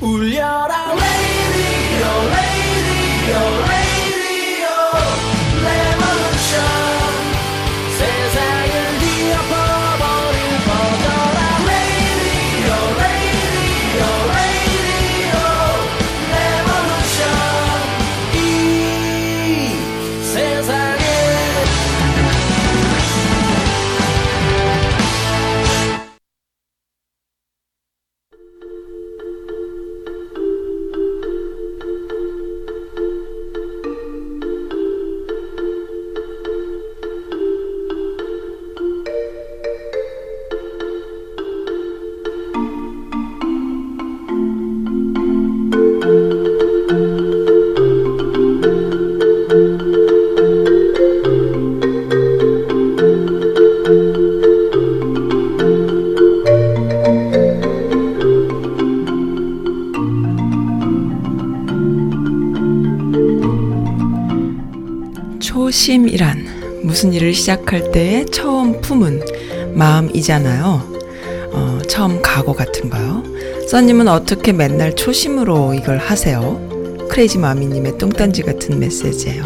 울려라 무슨 일을 시작할 때의 처음 품은 마음이잖아요. 어, 처음 각오 같은 거요. 써님은 어떻게 맨날 초심으로 이걸 하세요? 크레이지 마미님의 똥단지 같은 메시지예요.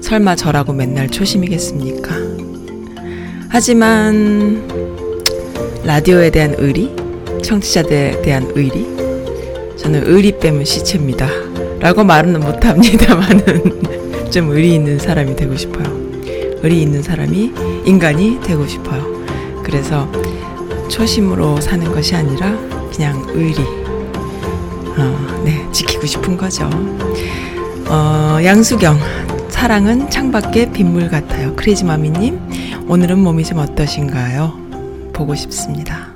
설마 저라고 맨날 초심이겠습니까? 하지만 라디오에 대한 의리, 청취자들에 대한 의리, 저는 의리 빼면 시체입니다. 라고 말은 못합니다만은 좀 의리 있는 사람이 되고 싶어요. 의리 있는 사람이 인간이 되고 싶어요. 그래서 초심으로 사는 것이 아니라 그냥 의리, 어, 네, 지키고 싶은 거죠. 어, 양수경, 사랑은 창밖의 빗물 같아요. 크레이지 마미님, 오늘은 몸이 좀 어떠신가요? 보고 싶습니다.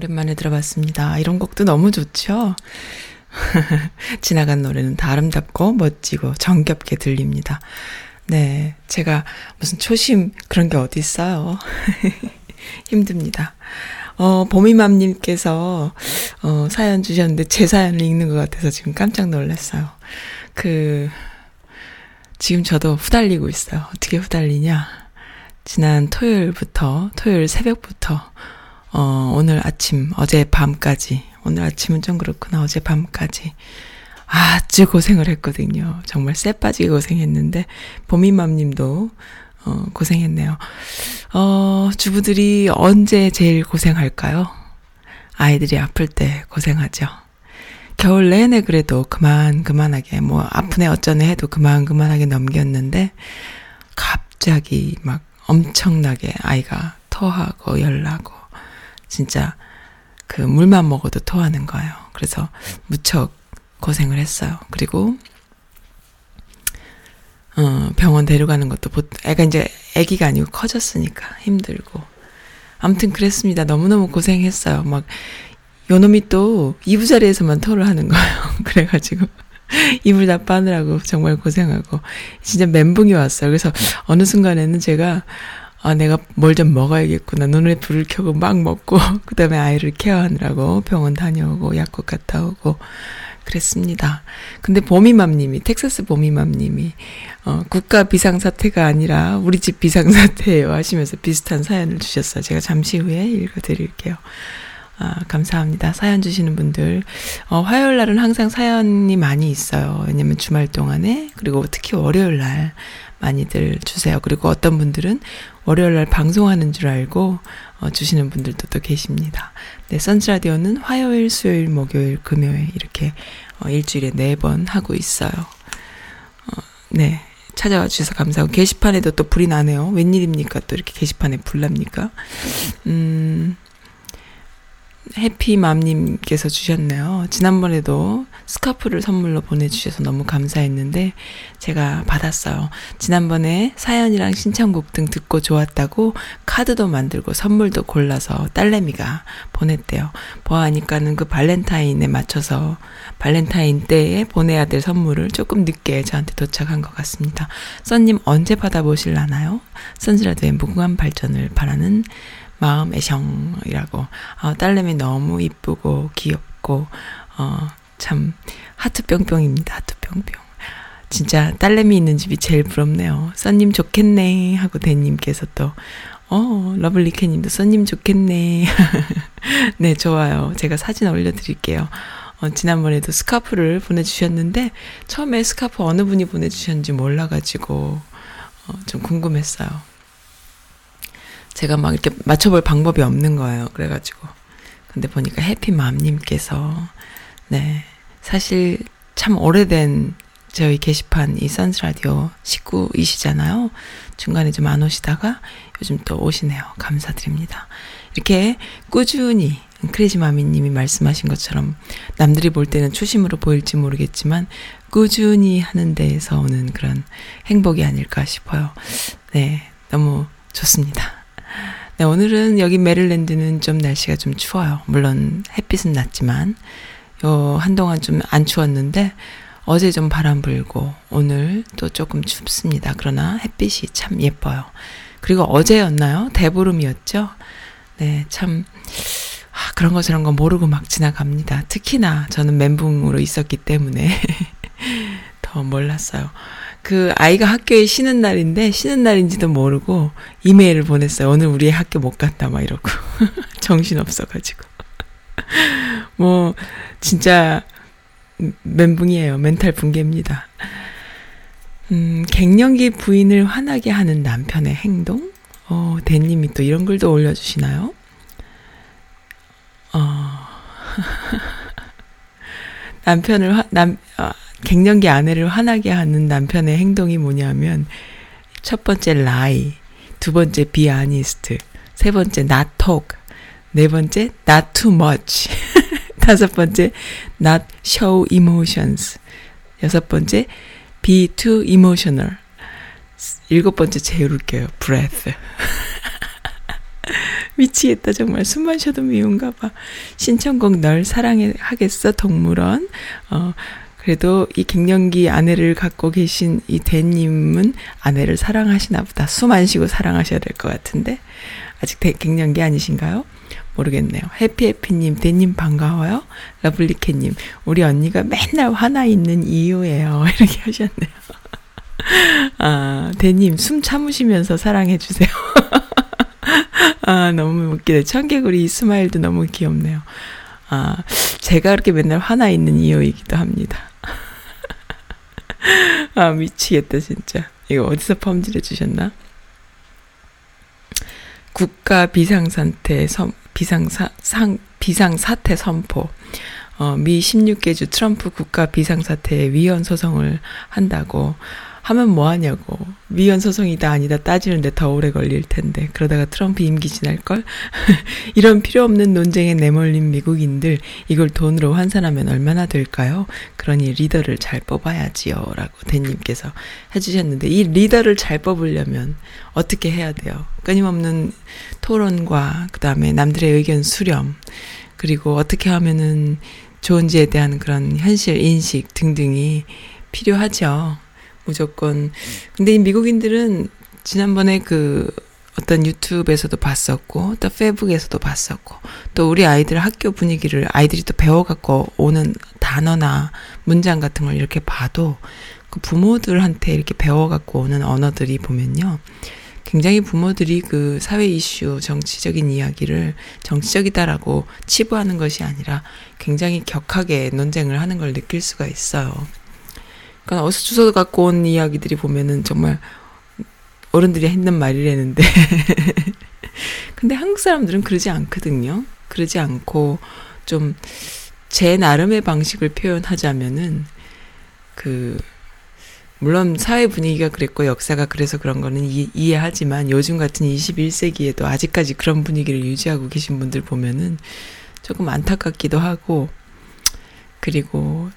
오랜만에 들어봤습니다. 이런 곡도 너무 좋죠? 지나간 노래는 다 아름답고 멋지고 정겹게 들립니다. 네. 제가 무슨 초심 그런 게 어디 있어요. 힘듭니다. 어, 보미맘님께서, 어, 사연 주셨는데 제 사연을 읽는 것 같아서 지금 깜짝 놀랐어요. 그, 지금 저도 후달리고 있어요. 어떻게 후달리냐. 지난 토요일부터, 토요일 새벽부터, 어, 오늘 아침, 어제 밤까지, 오늘 아침은 좀 그렇구나, 어제 밤까지, 아주 고생을 했거든요. 정말 쎄 빠지게 고생했는데, 보미맘 님도, 어, 고생했네요. 어, 주부들이 언제 제일 고생할까요? 아이들이 아플 때 고생하죠. 겨울 내내 그래도 그만, 그만하게, 뭐, 아프네 어쩌네 해도 그만, 그만하게 넘겼는데, 갑자기 막 엄청나게 아이가 토하고 열나고, 진짜 그 물만 먹어도 토하는 거예요. 그래서 무척 고생을 했어요. 그리고 어, 병원 데려가는 것도 보, 애가 이제 아기가 아니고 커졌으니까 힘들고 아무튼 그랬습니다. 너무너무 고생했어요. 막 요놈이 또 이부자리에서만 토를 하는 거예요. 그래가지고 이불 다 빠느라고 정말 고생하고 진짜 멘붕이 왔어요. 그래서 어느 순간에는 제가 아, 내가 뭘 좀 먹어야겠구나. 눈에 불을 켜고 막 먹고, 그 다음에 아이를 케어하느라고 병원 다녀오고, 약국 갔다 오고, 그랬습니다. 근데 보미맘님이, 텍사스 보미맘님이, 어, 국가 비상사태가 아니라 우리 집 비상사태예요 하시면서 비슷한 사연을 주셨어요. 제가 잠시 후에 읽어드릴게요. 아, 감사합니다. 사연 주시는 분들. 어, 화요일 날은 항상 사연이 많이 있어요. 왜냐면 주말 동안에, 그리고 특히 월요일 날 많이들 주세요. 그리고 어떤 분들은 월요일 날 방송하는 줄 알고 어, 주시는 분들도 또 계십니다. 네, 선즈라디오는 화요일, 수요일, 목요일, 금요일 이렇게 어, 일주일에 네 번 하고 있어요. 어, 네. 찾아와 주셔서 감사하고 게시판에도 또 불이 나네요. 웬일입니까? 또 이렇게 게시판에 불 납니까? 음. 해피맘님께서 주셨네요. 지난번에도 스카프를 선물로 보내주셔서 너무 감사했는데 제가 받았어요. 지난번에 사연이랑 신청곡 등 듣고 좋았다고 카드도 만들고 선물도 골라서 딸내미가 보냈대요. 보아하니까는 그 발렌타인에 맞춰서 발렌타인 때에 보내야 될 선물을 조금 늦게 저한테 도착한 것 같습니다. 써님 언제 받아보실라나요? 선즈라드의 무궁한 발전을 바라는 마음 애정이라고 어, 딸내미 너무 이쁘고 귀엽고 어, 참 하트 뿅뿅입니다. 하트 뿅뿅. 진짜 딸내미 있는 집이 제일 부럽네요. 써님 좋겠네 하고 덴님께서 또 어, LovelyCat님도 써님 좋겠네. 네, 좋아요. 제가 사진 올려드릴게요. 어, 지난번에도 스카프를 보내주셨는데, 처음에 스카프 어느 분이 보내주셨는지 몰라가지고, 어, 좀 궁금했어요. 제가 막 이렇게 맞춰볼 방법이 없는 거예요. 그래가지고. 근데 보니까 해피맘님께서, 네. 사실 참 오래된 저희 게시판 이 선스라디오 식구이시잖아요. 중간에 좀 안 오시다가 요즘 또 오시네요. 감사드립니다. 이렇게 꾸준히 크레이지마미님이 말씀하신 것처럼 남들이 볼 때는 초심으로 보일지 모르겠지만 꾸준히 하는 데에서 오는 그런 행복이 아닐까 싶어요. 네, 너무 좋습니다. 네, 오늘은 여기 메릴랜드는 좀 날씨가 좀 추워요. 물론 햇빛은 낮지만 요 한동안 좀 안 추웠는데 어제 좀 바람 불고 오늘 또 조금 춥습니다. 그러나 햇빛이 참 예뻐요. 그리고 어제였나요? 대보름이었죠? 네, 참 아, 그런 거 저런 거 모르고 막 지나갑니다. 특히나 저는 멘붕으로 있었기 때문에 더 몰랐어요. 그 아이가 학교에 쉬는 날인데 쉬는 날인지도 모르고 이메일을 보냈어요. 오늘 우리 학교 못 갔다 막 이러고 정신 없어가지고 뭐 진짜 멘붕이에요. 멘탈 붕괴입니다. 음, 갱년기 부인을 화나게 하는 남편의 행동? 어, 대님이 또 이런 글도 올려주시나요? 어, 남편을 화, 남, 어, 갱년기 아내를 화나게 하는 남편의 행동이 뭐냐면, 첫 번째 lie, 두 번째 honest, 세 번째 not talk, 네 번째 not too much, 다섯 번째 not show emotions, 여섯 번째 be too emotional, 일곱 번째 제일 웃겨요. breath. 미치겠다 정말 숨만 쉬어도 미운가 봐. 신청곡 널 사랑하겠어 동물원. 어 그래도 이 갱년기 아내를 갖고 계신 이 대님은 아내를 사랑하시나 보다. 숨 안 쉬고 사랑하셔야 될 것 같은데 아직 대, 갱년기 아니신가요? 모르겠네요. 해피해피님, 대님 반가워요. LovelyCat님, 우리 언니가 맨날 화나 있는 이유예요. 이렇게 하셨네요. 아, 덴님, 숨 참으시면서 사랑해주세요. 아, 너무 웃기네. 청개구리 smile도 너무 귀엽네요. 아, 제가 그렇게 맨날 화나 있는 이유이기도 합니다. 아, 미치겠다, 진짜. 이거 어디서 펌질해 주셨나? 국가 비상상태 선, 비상사, 상, 비상사태 선포. 어, 미 16개 주 트럼프 국가 비상사태에 위헌 소송을 한다고 하면 뭐 하냐고. 위헌 소송이다 아니다 따지는데 더 오래 걸릴 텐데. 그러다가 트럼프 임기 지날걸? 이런 필요 없는 논쟁에 내몰린 미국인들 이걸 돈으로 환산하면 얼마나 될까요? 그러니 리더를 잘 뽑아야지요. 라고 대님께서 해주셨는데 이 리더를 잘 뽑으려면 어떻게 해야 돼요? 끊임없는 토론과 그 다음에 남들의 의견 수렴 그리고 어떻게 하면은 좋은지에 대한 그런 현실 인식 등등이 필요하죠. 무조건. 근데 이 미국인들은 지난번에 그 어떤 유튜브에서도 봤었고, 또 페북에서도 봤었고, 또 우리 아이들 학교 분위기를 아이들이 또 배워갖고 오는 단어나 문장 같은 걸 이렇게 봐도 그 부모들한테 이렇게 배워갖고 오는 언어들이 보면요. 굉장히 부모들이 그 사회 이슈, 정치적인 이야기를 정치적이다라고 치부하는 것이 아니라 굉장히 격하게 논쟁을 하는 걸 느낄 수가 있어요. 그러니까 어디서 주워 갖고 온 이야기들이 보면은 정말 어른들이 했는 말이라는데. 근데 한국 사람들은 그러지 않거든요. 그러지 않고 좀 제 나름의 방식을 표현하자면은 그 물론 사회 분위기가 그랬고 역사가 그래서 그런 거는 이, 이해하지만 요즘 같은 21세기에도 아직까지 그런 분위기를 유지하고 계신 분들 보면은 조금 안타깝기도 하고 그리고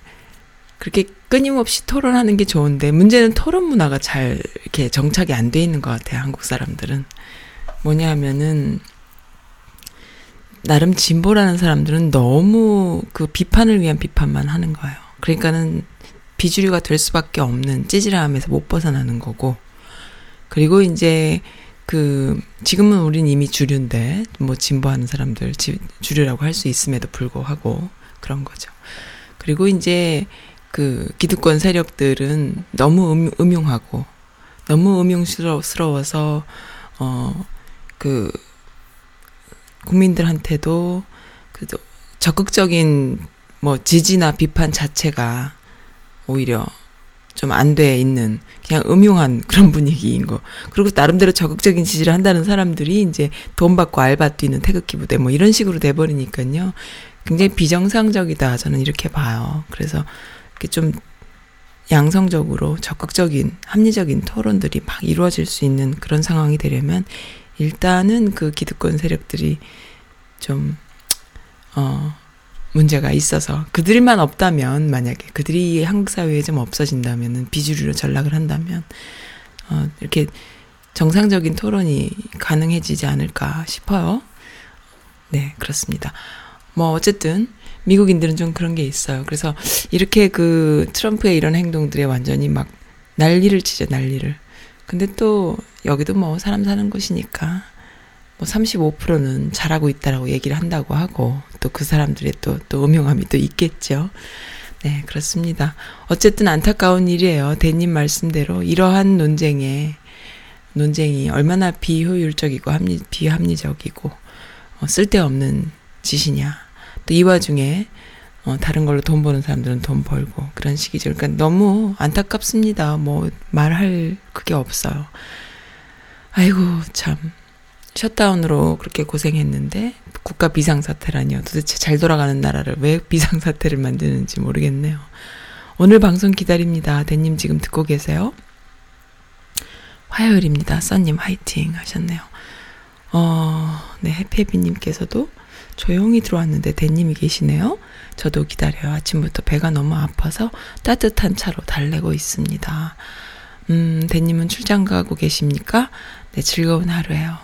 그렇게 끊임없이 토론하는 게 좋은데 문제는 토론 문화가 잘 이렇게 정착이 안 돼 있는 것 같아요. 한국 사람들은 뭐냐 하면은 나름 진보라는 사람들은 너무 그 비판을 위한 비판만 하는 거예요. 그러니까는 비주류가 될 수밖에 없는 찌질함에서 못 벗어나는 거고 그리고 이제 그 지금은 우린 이미 주류인데 뭐 진보하는 사람들 지, 주류라고 할 수 있음에도 불구하고 그런 거죠. 그리고 이제 그 기득권 세력들은 너무 음, 음흉하고 너무 음흉스러워서 어 그 국민들한테도 그 적극적인 뭐 지지나 비판 자체가 오히려 좀 안 돼 있는 그냥 음흉한 그런 분위기인 거. 그리고 나름대로 적극적인 지지를 한다는 사람들이 이제 돈 받고 알바 뛰는 태극기 부대 뭐 이런 식으로 돼 버리니까요. 굉장히 비정상적이다 저는 이렇게 봐요. 그래서 이렇게 좀 양성적으로 적극적인 합리적인 토론들이 막 이루어질 수 있는 그런 상황이 되려면 일단은 그 기득권 세력들이 좀 어, 문제가 있어서 그들만 없다면 만약에 그들이 한국 사회에 좀 없어진다면은 비주류로 전락을 한다면 어, 이렇게 정상적인 토론이 가능해지지 않을까 싶어요. 네, 그렇습니다. 뭐 어쨌든 미국인들은 좀 그런 게 있어요. 그래서 이렇게 그 트럼프의 이런 행동들에 완전히 막 난리를 치죠, 난리를. 근데 또 여기도 뭐 사람 사는 곳이니까 뭐 35%는 잘하고 있다라고 얘기를 한다고 하고 또 그 사람들의 또, 또 음흉함이 또 있겠죠. 네, 그렇습니다. 어쨌든 안타까운 일이에요. 대님 말씀대로 이러한 논쟁에 논쟁이 얼마나 비효율적이고 합리, 비합리적이고 어, 쓸데없는 짓이냐. 또 이 와중에 어, 다른 걸로 돈 버는 사람들은 돈 벌고 그런 식이죠. 그러니까 너무 안타깝습니다. 뭐 말할 그게 없어요. 아이고 참 셧다운으로 그렇게 고생했는데 국가 비상사태라니요. 도대체 잘 돌아가는 나라를 왜 비상사태를 만드는지 모르겠네요. 오늘 방송 기다립니다. 대님 지금 듣고 계세요? 화요일입니다. 써님 화이팅 하셨네요. 어, 네, 해피해비님께서도 조용히 들어왔는데 대님이 계시네요. 저도 기다려요. 아침부터 배가 너무 아파서 따뜻한 차로 달래고 있습니다. 음, 대님은 출장 가고 계십니까? 네, 즐거운 하루예요.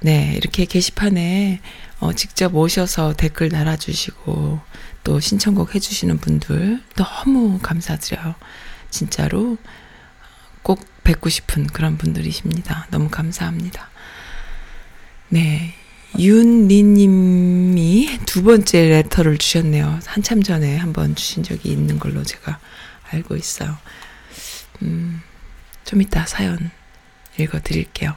네, 이렇게 게시판에 어, 직접 오셔서 댓글 달아주시고 또 신청곡 해주시는 분들 너무 감사드려요. 진짜로 꼭 뵙고 싶은 그런 분들이십니다. 너무 감사합니다. 네. 윤리님이 두 번째 레터를 주셨네요. 한참 전에 한번 주신 적이 있는 걸로 제가 알고 있어요. 음, 좀 이따 사연 읽어 드릴게요.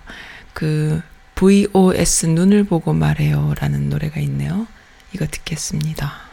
그, VOS 눈을 보고 말해요 라는 노래가 있네요. 이거 듣겠습니다.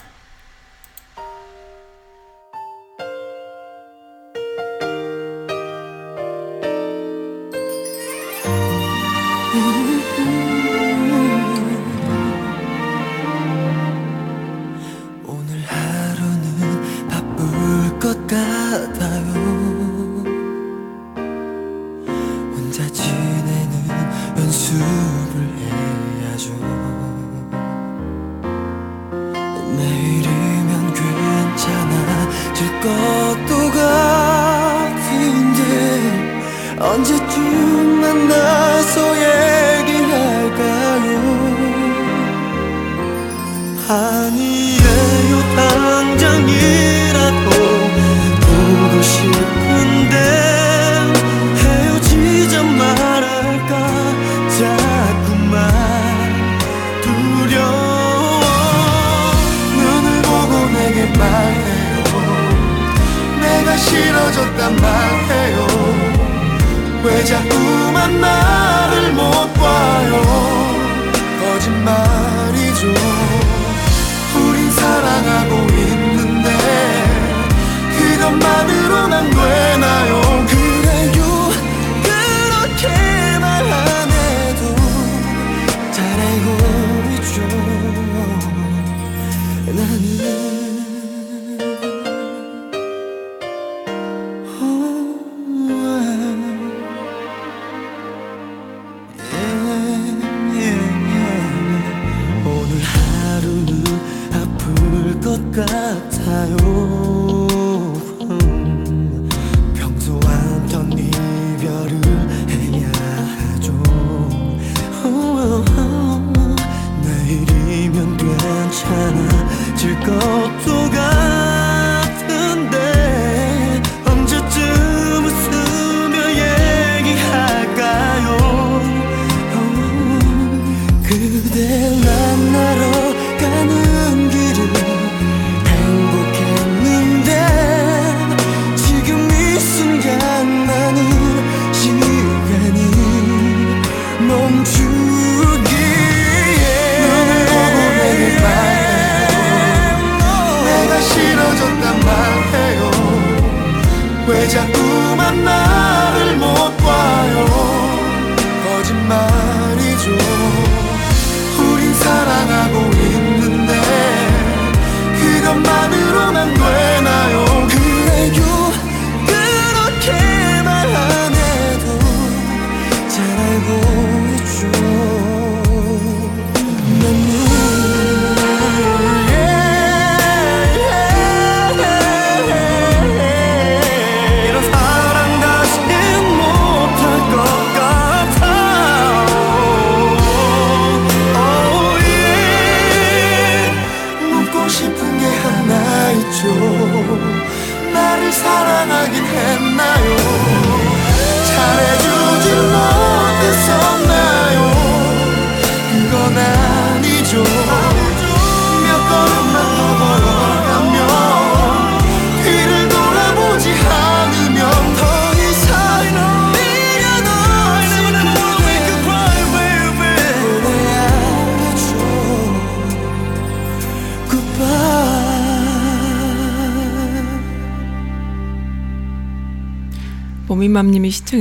나는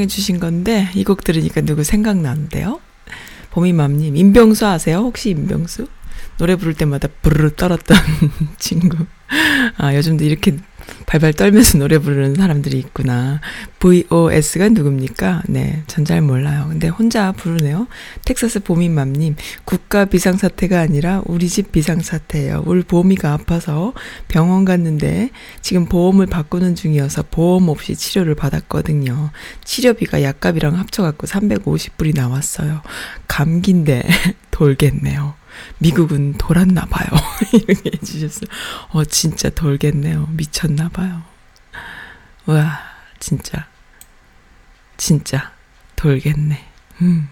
신청해 주신 건데 이 곡 들으니까 누구 생각나는데요? 보미맘님 임병수 아세요? 혹시 임병수? 노래 부를 때마다 부르르 떨었던 친구. 아 요즘도 이렇게 발발 떨면서 노래 부르는 사람들이 있구나. VOS가 누굽니까? 네, 전 잘 몰라요. 근데 혼자 부르네요. 텍사스 보미맘님, 국가 비상사태가 아니라 우리 집 비상사태예요. 우리 보미가 아파서 병원 갔는데 지금 보험을 바꾸는 중이어서 보험 없이 치료를 받았거든요. 치료비가 약값이랑 합쳐갖고 350불이 나왔어요. 감기인데 돌겠네요. 미국은 돌았나 봐요. 이렇게 해주셨어요. 어, 진짜 돌겠네요. 미쳤나 봐요. 와, 진짜. 진짜 돌겠네. 음.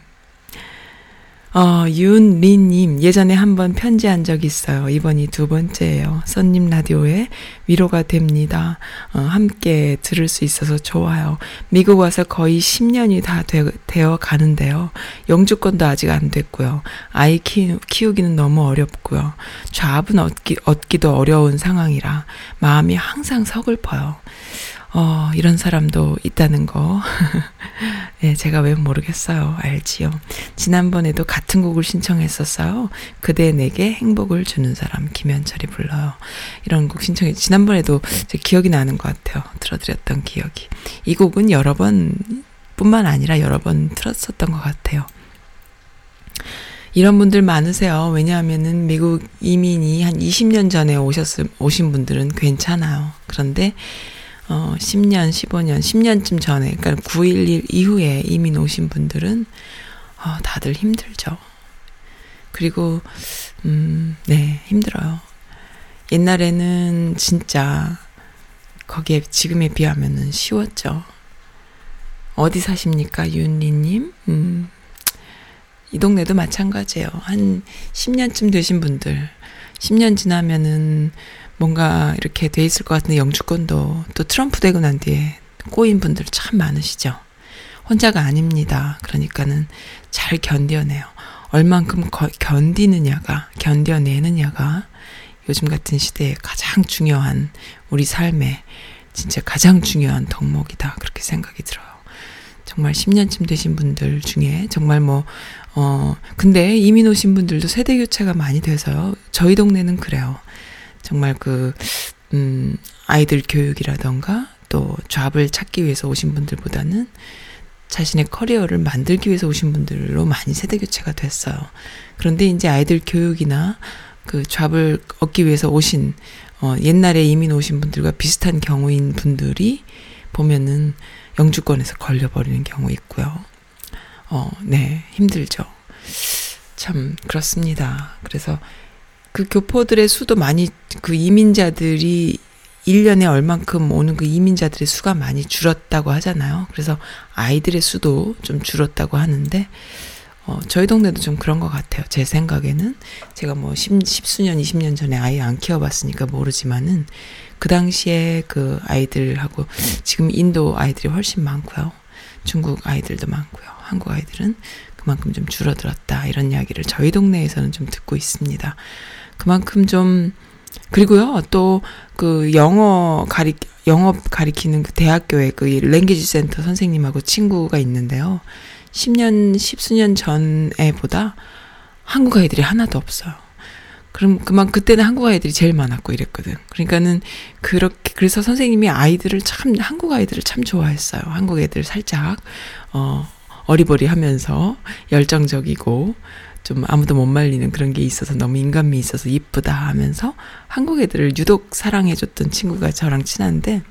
어, 윤리님, 예전에 한번 편지한 적 있어요. 이번이 두 번째예요. 선님 라디오에 위로가 됩니다. 어, 함께 들을 수 있어서 좋아요. 미국 와서 거의 10년이 다 되, 되어 가는데요. 영주권도 아직 안 됐고요. 아이 키, 키우기는 너무 어렵고요. 좌합은 얻기, 얻기도 어려운 상황이라 마음이 항상 서글퍼요. 어, 이런 사람도 있다는 거. 예, 제가 왜 모르겠어요. 알지요. 지난번에도 같은 곡을 신청했었어요. 그대 내게 행복을 주는 사람, 김현철이 불러요. 이런 곡 신청해, 지난번에도 제 기억이 나는 것 같아요. 들어드렸던 기억이. 이 곡은 여러 번, 뿐만 아니라 여러 번 틀었었던 것 같아요. 이런 분들 많으세요. 왜냐하면은 미국 이민이 한 20년 전에 오셨음, 오신 분들은 괜찮아요. 그런데 어, 10년, 15년, 10년쯤 전에, 그러니까 9.11 이후에 이민 오신 분들은, 어, 다들 힘들죠. 그리고, 음, 네, 힘들어요. 옛날에는 진짜, 거기에 지금에 비하면은 쉬웠죠. 어디 사십니까, 윤리님? 음, 이 동네도 마찬가지예요. 한 10년쯤 되신 분들, 10년 지나면은 뭔가 이렇게 돼 있을 것 같은데 영주권도 또 트럼프 되고 난 뒤에 꼬인 분들 참 많으시죠. 혼자가 아닙니다. 그러니까는 잘 견뎌내요. 얼만큼 거, 견디느냐가, 견뎌내느냐가 요즘 같은 시대에 가장 중요한 우리 삶에 진짜 가장 중요한 덕목이다. 그렇게 생각이 들어요. 정말 10년쯤 되신 분들 중에 정말 뭐, 어, 근데 이민 오신 분들도 세대 교체가 많이 돼서요. 저희 동네는 그래요. 정말 그, 음, 아이들 교육이라던가 또 잡을 찾기 위해서 오신 분들보다는 자신의 커리어를 만들기 위해서 오신 분들로 많이 세대 교체가 됐어요. 그런데 이제 아이들 교육이나 그 잡을 얻기 위해서 오신, 어, 옛날에 이민 오신 분들과 비슷한 경우인 분들이 보면은 영주권에서 걸려버리는 경우 있고요. 어, 네, 힘들죠. 참, 그렇습니다. 그래서 그 교포들의 수도 많이 그 이민자들이 1년에 얼만큼 오는 그 이민자들의 수가 많이 줄었다고 하잖아요. 그래서 아이들의 수도 좀 줄었다고 하는데, 어, 저희 동네도 좀 그런 것 같아요. 제 생각에는. 제가 뭐 10, 10수년, 20년 전에 아이 안 키워봤으니까 모르지만은, 그 당시에 그 아이들하고, 지금 인도 아이들이 훨씬 많고요. 중국 아이들도 많고요. 한국 아이들은 그만큼 좀 줄어들었다. 이런 이야기를 저희 동네에서는 좀 듣고 있습니다. 그만큼 좀 그리고요 또 그 영어 가리 영어 가리키는 그 대학교에 그 랭귀지 센터 선생님하고 친구가 있는데요. 10년 10수년 전에보다 한국 아이들이 하나도 없어요. 그럼 그만 그때는 한국 아이들이 제일 많았고 이랬거든. 그러니까는 그렇게 그래서 선생님이 아이들을 참 한국 아이들을 참 좋아했어요. 한국 애들 살짝 어 어리버리하면서 열정적이고 좀 아무도 못 말리는 그런 게 있어서 너무 인간미 있어서 이쁘다 하면서 한국 애들을 유독 사랑해줬던 친구가 저랑 친한데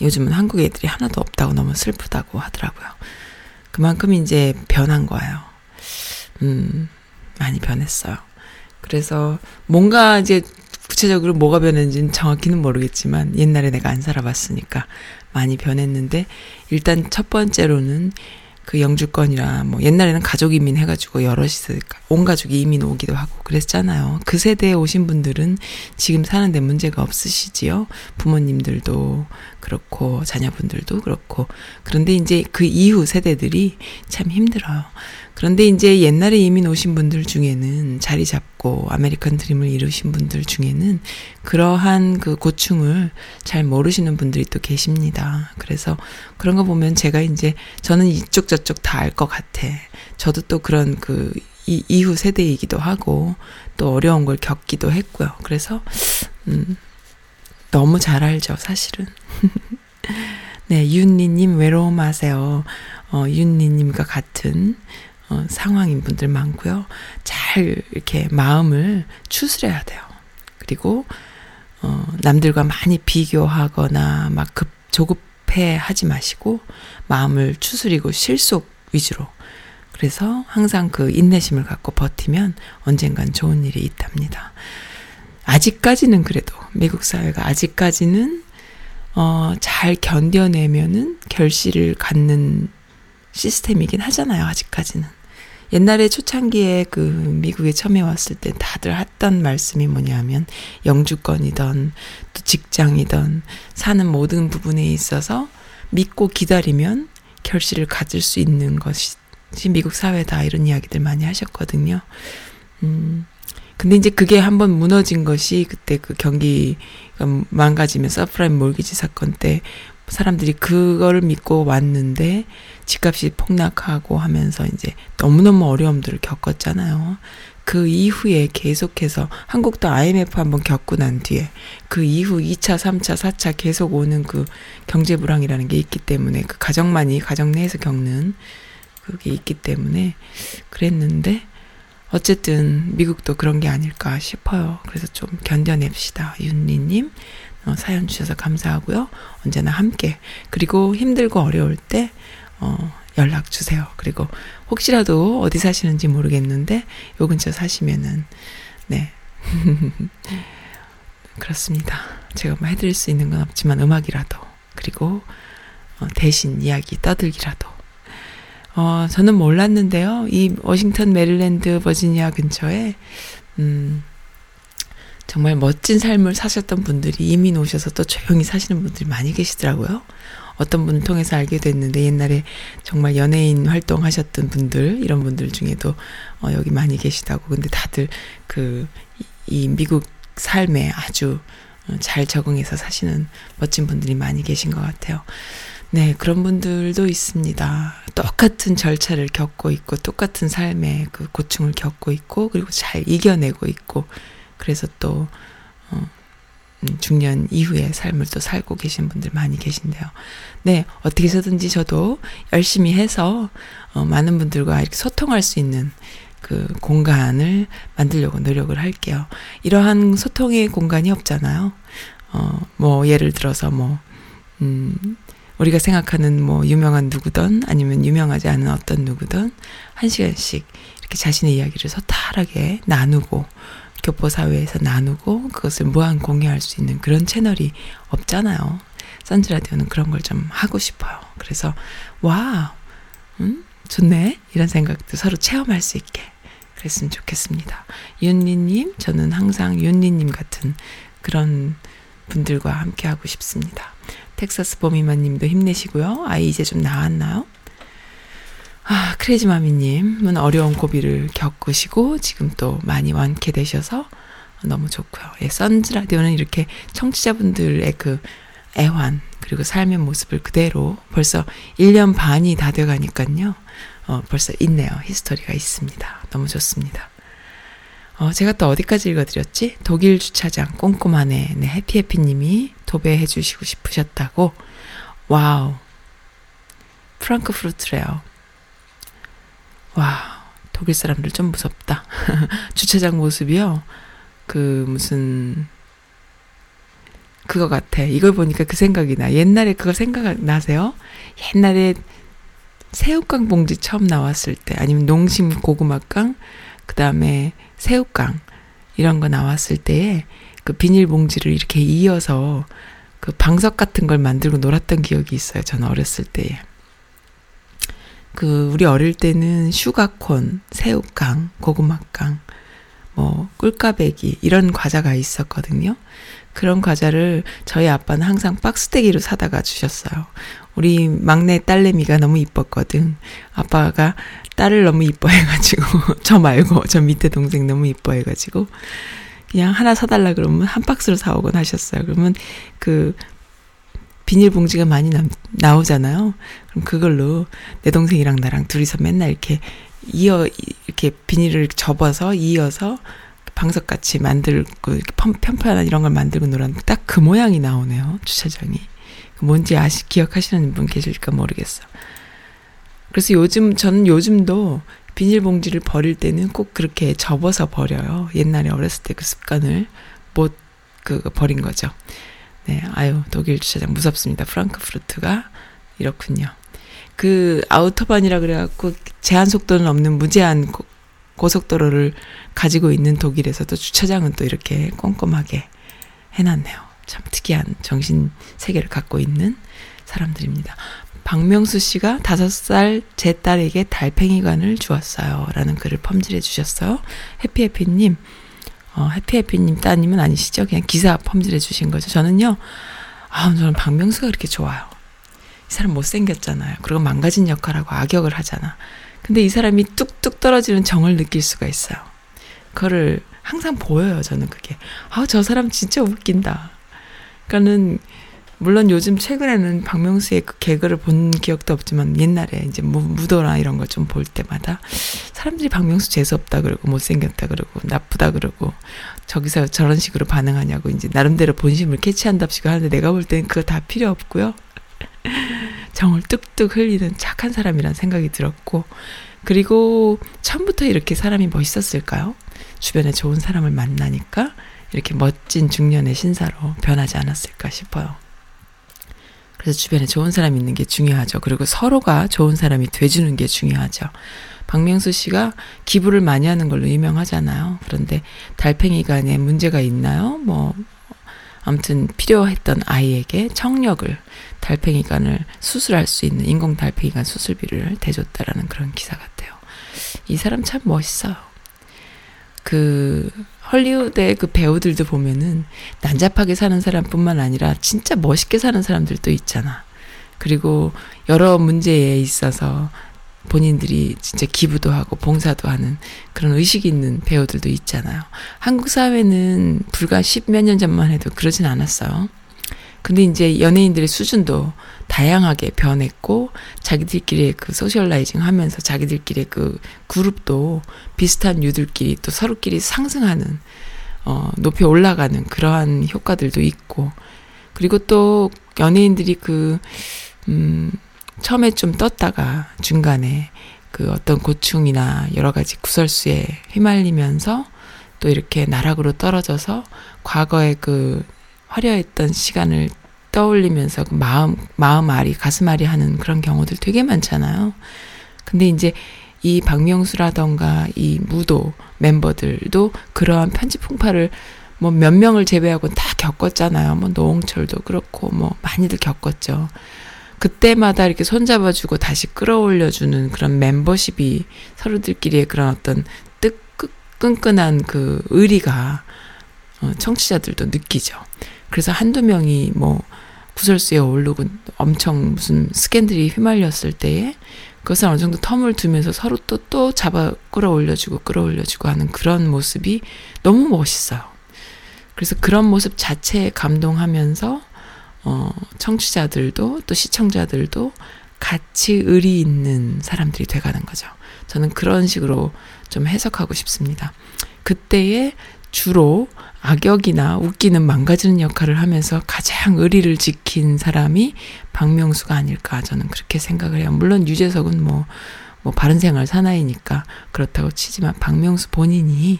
요즘은 한국 애들이 하나도 없다고 너무 슬프다고 하더라고요. 그만큼 이제 변한 거예요. 음, 많이 변했어요. 그래서 뭔가 이제 구체적으로 뭐가 변했는지는 정확히는 모르겠지만 옛날에 내가 안 살아봤으니까 많이 변했는데 일단 첫 번째로는 그 영주권이라 뭐 옛날에는 가족 이민 해가지고 여럿이 온 가족이 이민 오기도 하고 그랬잖아요. 그 세대에 오신 분들은 지금 사는데 문제가 없으시지요. 부모님들도 그렇고 자녀분들도 그렇고 그런데 이제 그 이후 세대들이 참 힘들어요. 그런데 이제 옛날에 이민 오신 분들 중에는 자리 잡고 아메리칸 드림을 이루신 분들 중에는 그러한 그 고충을 잘 모르시는 분들이 또 계십니다. 그래서 그런 거 보면 제가 이제 저는 이쪽 저쪽 다 알 것 같아. 저도 또 그런 그 이, 이후 세대이기도 하고 또 어려운 걸 겪기도 했고요. 그래서 음 너무 잘 알죠, 사실은. 네, 윤니님 외로움 하세요. 어, 윤니님과 같은 어, 상황인 분들 많고요. 잘 이렇게 마음을 추스려야 돼요. 그리고 어, 남들과 많이 비교하거나 막 급 조급해 하지 마시고 마음을 추스리고 실속 위주로 그래서 항상 그 인내심을 갖고 버티면 언젠간 좋은 일이 있답니다. 아직까지는 그래도 미국 사회가 아직까지는 어, 잘 견뎌내면은 결실을 갖는 시스템이긴 하잖아요. 아직까지는. 옛날에 초창기에 그 미국에 처음에 왔을 때 다들 했던 말씀이 뭐냐면 영주권이던 또 직장이던 사는 모든 부분에 있어서 믿고 기다리면 결실을 가질 수 있는 것이 미국 사회다 이런 이야기들 많이 하셨거든요. 음. 근데 이제 그게 한번 무너진 것이 그때 그 경기가 망가지면서 subprime mortgage 사건 때 사람들이 그거를 믿고 왔는데 집값이 폭락하고 하면서 이제 너무너무 어려움들을 겪었잖아요. 그 이후에 계속해서 한국도 IMF 한번 겪고 난 뒤에 그 이후 2차, 3차, 4차 계속 오는 그 경제 불황이라는 게 있기 때문에 그 가정만이 가정 내에서 겪는 그게 있기 때문에 그랬는데 어쨌든 미국도 그런 게 아닐까 싶어요. 그래서 좀 견뎌냅시다. 윤리님 어, 사연 주셔서 감사하고요. 언제나 함께 그리고 힘들고 어려울 때 어, 연락 주세요. 그리고 혹시라도 어디 사시는지 모르겠는데 요 근처 사시면은 네 그렇습니다. 제가 뭐 해드릴 수 있는 건 없지만 음악이라도 그리고 어, 대신 이야기 떠들기라도 어, 저는 몰랐는데요. 이 워싱턴, 메릴랜드, 버지니아 근처에, 음, 정말 멋진 삶을 사셨던 분들이 이민 오셔서 또 조용히 사시는 분들이 많이 계시더라고요. 어떤 분 통해서 알게 됐는데 옛날에 정말 연예인 활동하셨던 분들, 이런 분들 중에도 어, 여기 많이 계시다고. 근데 다들 그, 이 미국 삶에 아주 어, 잘 적응해서 사시는 멋진 분들이 많이 계신 것 같아요. 네, 그런 분들도 있습니다. 똑같은 절차를 겪고 있고, 똑같은 삶의 그 고충을 겪고 있고, 그리고 잘 이겨내고 있고, 그래서 또, 어, 음, 중년 이후의 삶을 또 살고 계신 분들 많이 계신데요. 네, 어떻게 해서든지 저도 열심히 해서, 어, 많은 분들과 이렇게 소통할 수 있는 그 공간을 만들려고 노력을 할게요. 이러한 소통의 공간이 없잖아요. 어, 뭐, 예를 들어서 뭐, 음, 우리가 생각하는 뭐 유명한 누구든 아니면 유명하지 않은 어떤 누구든 한 시간씩 이렇게 자신의 이야기를 소탈하게 나누고 교포 사회에서 나누고 그것을 무한 공유할 수 있는 그런 채널이 없잖아요. 선즈 라디오는 그런 걸 좀 하고 싶어요. 그래서 와, 음, 좋네 이런 생각도 서로 체험할 수 있게 그랬으면 좋겠습니다. 윤리님, 저는 항상 윤리님 같은 그런 분들과 함께 하고 싶습니다. 텍사스 보미마님도 힘내시고요. 아이 이제 좀 나았나요? 아, 크레이지 마미님은 어려운 고비를 겪으시고 지금 또 많이 완쾌되셔서 너무 좋고요. 예, 선즈 라디오는 이렇게 청취자분들의 그 애환 그리고 삶의 모습을 그대로 벌써 1년 반이 다 돼가니까요. 어, 벌써 있네요. history가 있습니다. 너무 좋습니다. 어, 제가 또 어디까지 읽어드렸지? 독일 주차장 꼼꼼하네. 네, 해피해피님이 도배해 주시고 싶으셨다고. wow. 프랑크푸르트래요. 와, 독일 사람들 좀 무섭다. 주차장 모습이요. 그 무슨 그거 같아. 이걸 보니까 그 생각이 나. 옛날에 그거 생각 나세요? 옛날에 새우깡 봉지 처음 나왔을 때 아니면 농심 고구마깡 그 다음에 새우깡 이런 거 나왔을 때에 그 비닐봉지를 이렇게 이어서 그 방석 같은 걸 만들고 놀았던 기억이 있어요. 저는 어렸을 때에. 그 우리 어릴 때는 슈가콘, 새우깡, 고구마깡, 뭐 꿀까베기 이런 과자가 있었거든요. 그런 과자를 저희 아빠는 항상 박스대기로 사다가 주셨어요. 우리 막내 딸내미가 너무 이뻤거든. 아빠가 딸을 너무 이뻐해가지고 저 말고 저 밑에 동생 너무 이뻐해가지고 그냥 하나 사달라 그러면 한 박스로 사오곤 하셨어요. 그러면 그 비닐봉지가 많이 나, 나오잖아요. 그럼 그걸로 내 동생이랑 나랑 둘이서 맨날 이렇게 이어 이렇게 비닐을 접어서 이어서 방석같이 만들고 이렇게 편, 편편한 이런 걸 만들고 놀았는데 딱 그 모양이 나오네요. 주차장이. 뭔지 아시 기억하시는 분 계실까 모르겠어. 그래서 요즘 저는 요즘도 비닐봉지를 버릴 때는 꼭 그렇게 접어서 버려요. 옛날에 어렸을 때 그 습관을 못 그 버린 거죠. 네, 아유 독일 주차장 무섭습니다. 프랑크푸르트가 이렇군요. 그 아우터반이라 그래갖고 제한 속도는 없는 무제한 고, 고속도로를 가지고 있는 독일에서도 주차장은 또 이렇게 꼼꼼하게 해놨네요. 참 특이한 정신 세계를 갖고 있는 사람들입니다. 박명수 씨가 다섯 살 제 딸에게 달팽이관을 주었어요. 라는 글을 펌질해 주셨어요. 해피해피님, 어, 해피해피님 따님은 아니시죠? 그냥 기사 펌질해 주신 거죠. 저는요, 아, 저는 박명수가 그렇게 좋아요. 이 사람 못생겼잖아요. 그리고 망가진 역할하고 악역을 하잖아. 근데 이 사람이 뚝뚝 떨어지는 정을 느낄 수가 있어요. 그거를 항상 보여요, 저는 그게. 아, 저 사람 진짜 웃긴다. 그러니까는, 물론 요즘 최근에는 박명수의 그 개그를 본 기억도 없지만 옛날에 이제 무, 무도나 이런 걸 좀 볼 때마다 사람들이 박명수 재수없다 그러고 못생겼다 그러고 나쁘다 그러고 저기서 저런 식으로 반응하냐고 이제 나름대로 본심을 캐치한답시고 하는데 내가 볼 때는 그거 다 필요 없고요. 정을 뚝뚝 흘리는 착한 사람이란 생각이 들었고 그리고 처음부터 이렇게 사람이 멋있었을까요? 주변에 좋은 사람을 만나니까 이렇게 멋진 중년의 신사로 변하지 않았을까 싶어요. 그래서 주변에 좋은 사람이 있는 게 중요하죠. 그리고 서로가 좋은 사람이 돼주는 게 중요하죠. 박명수 씨가 기부를 많이 하는 걸로 유명하잖아요. 그런데 달팽이간에 문제가 있나요? 뭐, 아무튼 필요했던 아이에게 청력을, 달팽이간을 수술할 수 있는 인공 달팽이간 수술비를 대줬다라는 그런 기사 같아요. 이 사람 참 멋있어요. 그, 헐리우드의 그 배우들도 보면은 난잡하게 사는 사람뿐만 아니라 진짜 멋있게 사는 사람들도 있잖아. 그리고 여러 문제에 있어서 본인들이 진짜 기부도 하고 봉사도 하는 그런 의식이 있는 배우들도 있잖아요. 한국 사회는 불과 십몇 년 전만 해도 그러진 않았어요. 근데 이제 연예인들의 수준도 다양하게 변했고 자기들끼리 그 소셜라이징 하면서 자기들끼리 그 그룹도 비슷한 유들끼리 또 서로끼리 상승하는 어 높이 올라가는 그러한 효과들도 있고. 그리고 또 연예인들이 그 음 처음에 좀 떴다가 중간에 그 어떤 고충이나 여러 가지 구설수에 휘말리면서 또 이렇게 나락으로 떨어져서 과거의 그 화려했던 시간을 떠올리면서 그 마음, 마음 알이, 가슴 알이 하는 그런 경우들 되게 많잖아요. 근데 이제 이 박명수라던가 이 무도 멤버들도 그러한 편집 풍파를 뭐 몇 명을 제외하고 다 겪었잖아요. 뭐 노홍철도 그렇고 뭐 많이들 겪었죠. 그때마다 이렇게 손잡아주고 다시 끌어올려주는 그런 멤버십이 서로들끼리의 그런 어떤 뜨, 끈끈한 그 의리가 어, 청취자들도 느끼죠. 그래서 한두 명이 뭐 구설수에 오르고 엄청 무슨 스캔들이 휘말렸을 때에 그것을 어느 정도 텀을 두면서 서로 또, 또 잡아 끌어올려주고 끌어올려주고 하는 그런 모습이 너무 멋있어요. 그래서 그런 모습 자체에 감동하면서 어, 청취자들도 또 시청자들도 같이 의리 있는 사람들이 돼가는 거죠. 저는 그런 식으로 좀 해석하고 싶습니다. 그때에 주로 악역이나 웃기는 망가지는 역할을 하면서 가장 의리를 지킨 사람이 박명수가 아닐까 저는 그렇게 생각을 해요. 물론 유재석은 뭐, 뭐 바른 생활 사나이니까 그렇다고 치지만 박명수 본인이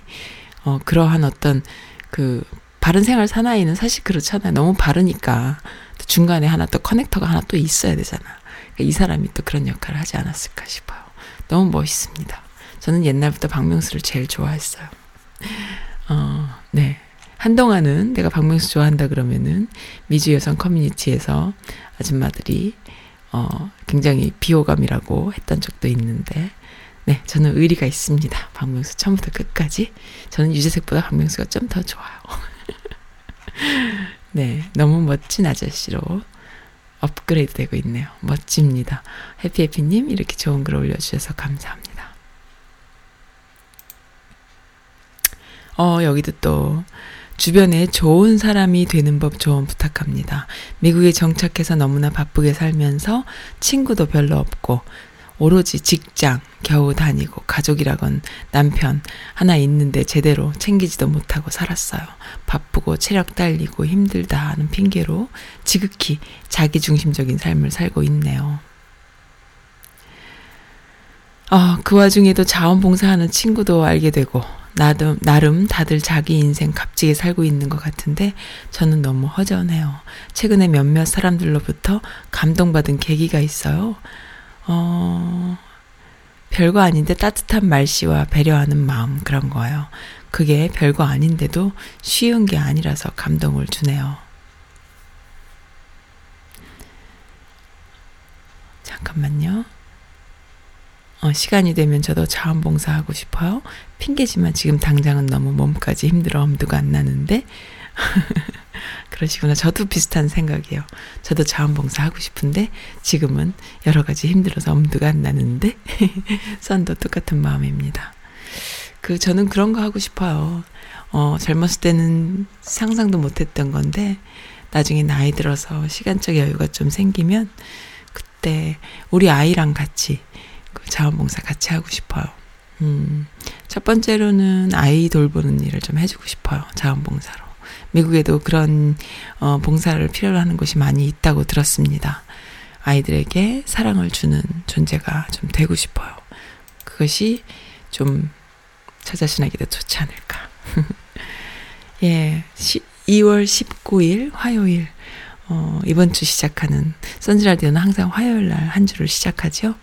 어, 그러한 어떤 그 바른 생활 사나이는 사실 그렇잖아요. 너무 바르니까 중간에 하나 또 커넥터가 하나 또 있어야 되잖아. 그러니까 이 사람이 또 그런 역할을 하지 않았을까 싶어요. 너무 멋있습니다. 저는 옛날부터 박명수를 제일 좋아했어요. 어, 네. 한동안은 내가 박명수 좋아한다 그러면은 미주 여성 커뮤니티에서 아줌마들이 어, 굉장히 비호감이라고 했던 적도 있는데 네, 저는 의리가 있습니다. 박명수 처음부터 끝까지. 저는 유재석보다 박명수가 좀 더 좋아요. 네, 너무 멋진 아저씨로 업그레이드 되고 있네요. 멋집니다. 해피해피님, 이렇게 좋은 글 올려주셔서 감사합니다. 어, 여기도 또, 주변에 좋은 사람이 되는 법 조언 부탁합니다. 미국에 정착해서 너무나 바쁘게 살면서 친구도 별로 없고, 오로지 직장 겨우 다니고 가족이라건 남편 하나 있는데 제대로 챙기지도 못하고 살았어요. 바쁘고 체력 딸리고 힘들다 하는 핑계로 지극히 자기중심적인 삶을 살고 있네요. 아, 그 와중에도 자원봉사하는 친구도 알게 되고, 나름, 나름 다들 자기 인생 값지게 살고 있는 것 같은데, 저는 너무 허전해요. 최근에 몇몇 사람들로부터 감동받은 계기가 있어요. 어, 별거 아닌데 따뜻한 말씨와 배려하는 마음, 그런 거예요. 그게 별거 아닌데도 쉬운 게 아니라서 감동을 주네요. 잠깐만요. 어, 시간이 되면 저도 자원봉사하고 싶어요. 핑계지만 지금 당장은 너무 몸까지 힘들어 엄두가 안 나는데. 그러시구나. 저도 비슷한 생각이에요. 저도 자원봉사 하고 싶은데 지금은 여러 가지 힘들어서 엄두가 안 나는데. 썬도 똑같은 마음입니다. 그 저는 그런 거 하고 싶어요. 어, 젊었을 때는 상상도 못 했던 건데 나중에 나이 들어서 시간적 여유가 좀 생기면 그때 우리 아이랑 같이 그 자원봉사 같이 하고 싶어요. 음, 첫 번째로는 아이 돌보는 일을 좀 해주고 싶어요. 자원봉사로. 미국에도 그런 어, 봉사를 필요로 하는 곳이 많이 있다고 들었습니다. 아이들에게 사랑을 주는 존재가 좀 되고 싶어요. 그것이 좀 저 자신에게도 좋지 않을까. 예, 시, 2월 19일 화요일 어, 이번 주 시작하는 선즈라디오는 항상 화요일 날 한 주를 시작하죠.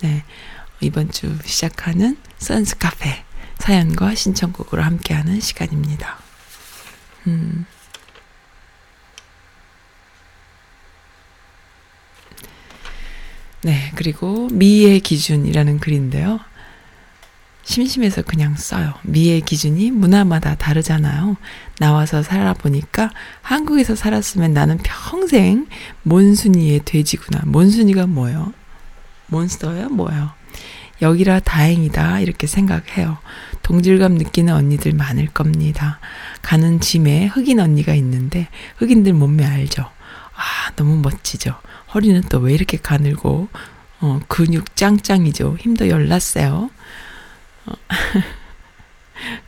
네. 이번 주 시작하는 선스 카페 사연과 신청곡으로 함께하는 시간입니다. 음. 네, 그리고 미의 기준이라는 글인데요. 심심해서 그냥 써요. 미의 기준이 문화마다 다르잖아요. 나와서 살아보니까 한국에서 살았으면 나는 평생 몬순이의 돼지구나. 몬순이가 뭐예요? 몬스터예요? 뭐예요? 여기라 다행이다. 이렇게 생각해요. 동질감 느끼는 언니들 많을 겁니다. 가는 짐에 흑인 언니가 있는데 흑인들 몸매 알죠? 아, 너무 멋지죠? 허리는 또 왜 이렇게 가늘고 어, 근육 짱짱이죠? 힘도 열났어요. 어,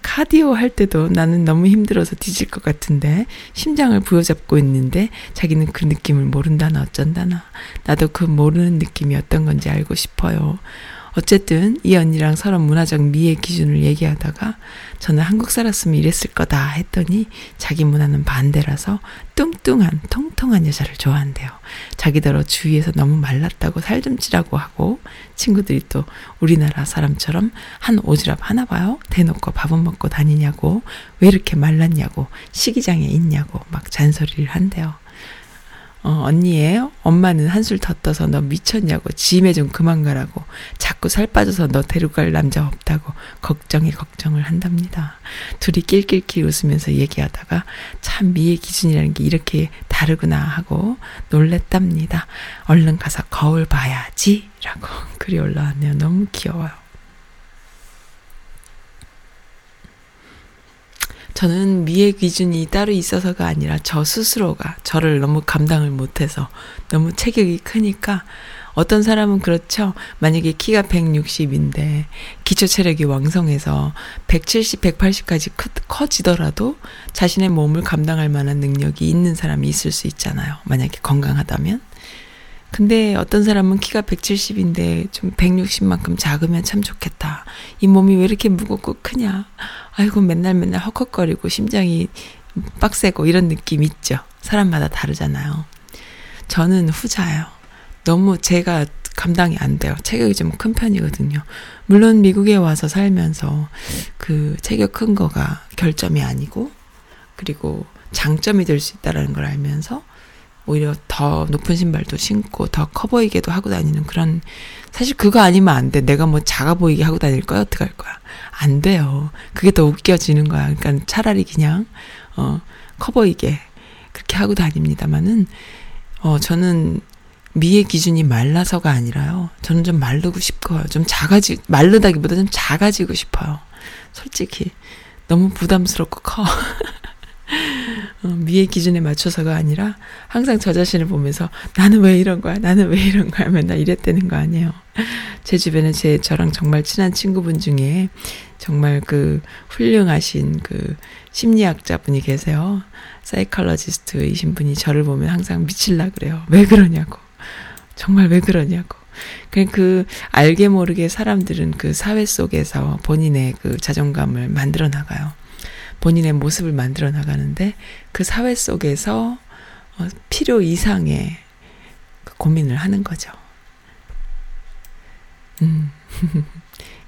카디오 할 때도 나는 너무 힘들어서 뒤질 것 같은데 심장을 부여잡고 있는데 자기는 그 느낌을 모른다나 어쩐다나 나도 그 모르는 느낌이 어떤 건지 알고 싶어요. 어쨌든 이 언니랑 서로 문화적 미의 기준을 얘기하다가 저는 한국 살았으면 이랬을 거다 했더니 자기 문화는 반대라서 뚱뚱한 통통한 여자를 좋아한대요. 자기더러 주위에서 너무 말랐다고 살 좀 찌라고 하고 친구들이 또 우리나라 사람처럼 한 오지랖 하나 봐요. 대놓고 밥은 먹고 다니냐고 왜 이렇게 말랐냐고 시기장에 있냐고 막 잔소리를 한대요. 어, 언니예요? 엄마는 한술 더 떠서 너 미쳤냐고 짐에 좀 그만 가라고 자꾸 살 빠져서 너 데려갈 남자 없다고 걱정에 걱정을 한답니다. 둘이 낄낄낄 웃으면서 얘기하다가 참 미의 기준이라는 게 이렇게 다르구나 하고 놀랬답니다. 얼른 가서 거울 봐야지 라고 글이 올라왔네요. 너무 귀여워요. 저는 미의 기준이 따로 있어서가 아니라 저 스스로가 저를 너무 감당을 못해서 너무 체격이 크니까 어떤 사람은 그렇죠. 만약에 키가 160인데 기초 체력이 왕성해서 170, 180까지 크, 커지더라도 자신의 몸을 감당할 만한 능력이 있는 사람이 있을 수 있잖아요. 만약에 건강하다면. 근데 어떤 사람은 키가 170인데 좀 160만큼 작으면 참 좋겠다. 이 몸이 왜 이렇게 무겁고 크냐. 아이고 맨날 맨날 헉헉거리고 심장이 빡세고 이런 느낌 있죠. 사람마다 다르잖아요. 저는 후자예요. 너무 제가 감당이 안 돼요. 체격이 좀 큰 편이거든요. 물론 미국에 와서 살면서 그 체격 큰 거가 결점이 아니고 그리고 장점이 될 수 있다라는 걸 알면서 오히려 더 높은 신발도 신고 더 커 보이게도 하고 다니는 그런 사실 그거 아니면 안 돼. 내가 뭐 작아 보이게 하고 다닐 거야? 어떡할 거야? 안 돼요. 그게 더 웃겨지는 거야. 그러니까 차라리 그냥 어, 커 보이게 그렇게 하고 다닙니다만은 어, 저는 미의 기준이 말라서가 아니라요. 저는 좀 마르고 싶어요. 좀 작아지 마르다기보다 좀 작아지고 싶어요. 솔직히 너무 부담스럽고 커. 어, 미의 기준에 맞춰서가 아니라 항상 저 자신을 보면서 나는 왜 이런 거야? 나는 왜 이런 거야? 맨날 이랬다는 거 아니에요. 제 주변에 제 저랑 정말 친한 친구분 중에 정말 그 훌륭하신 그 심리학자 분이 계세요. 사이컬러지스트이신 분이 저를 보면 항상 미칠라 그래요. 왜 그러냐고. 정말 왜 그러냐고. 그, 그, 알게 모르게 사람들은 그 사회 속에서 본인의 그 자존감을 만들어 나가요. 본인의 모습을 만들어 나가는데 그 사회 속에서 어, 필요 이상의 그 고민을 하는 거죠. 음.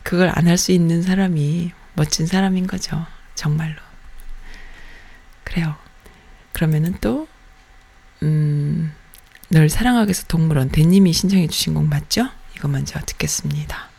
그걸 안 할 수 있는 사람이 멋진 사람인 거죠. 정말로. 그래요. 그러면은 또, 음, 널 사랑하겠어 동물원 대님이 신청해 주신 곡 맞죠? 이거 먼저 듣겠습니다.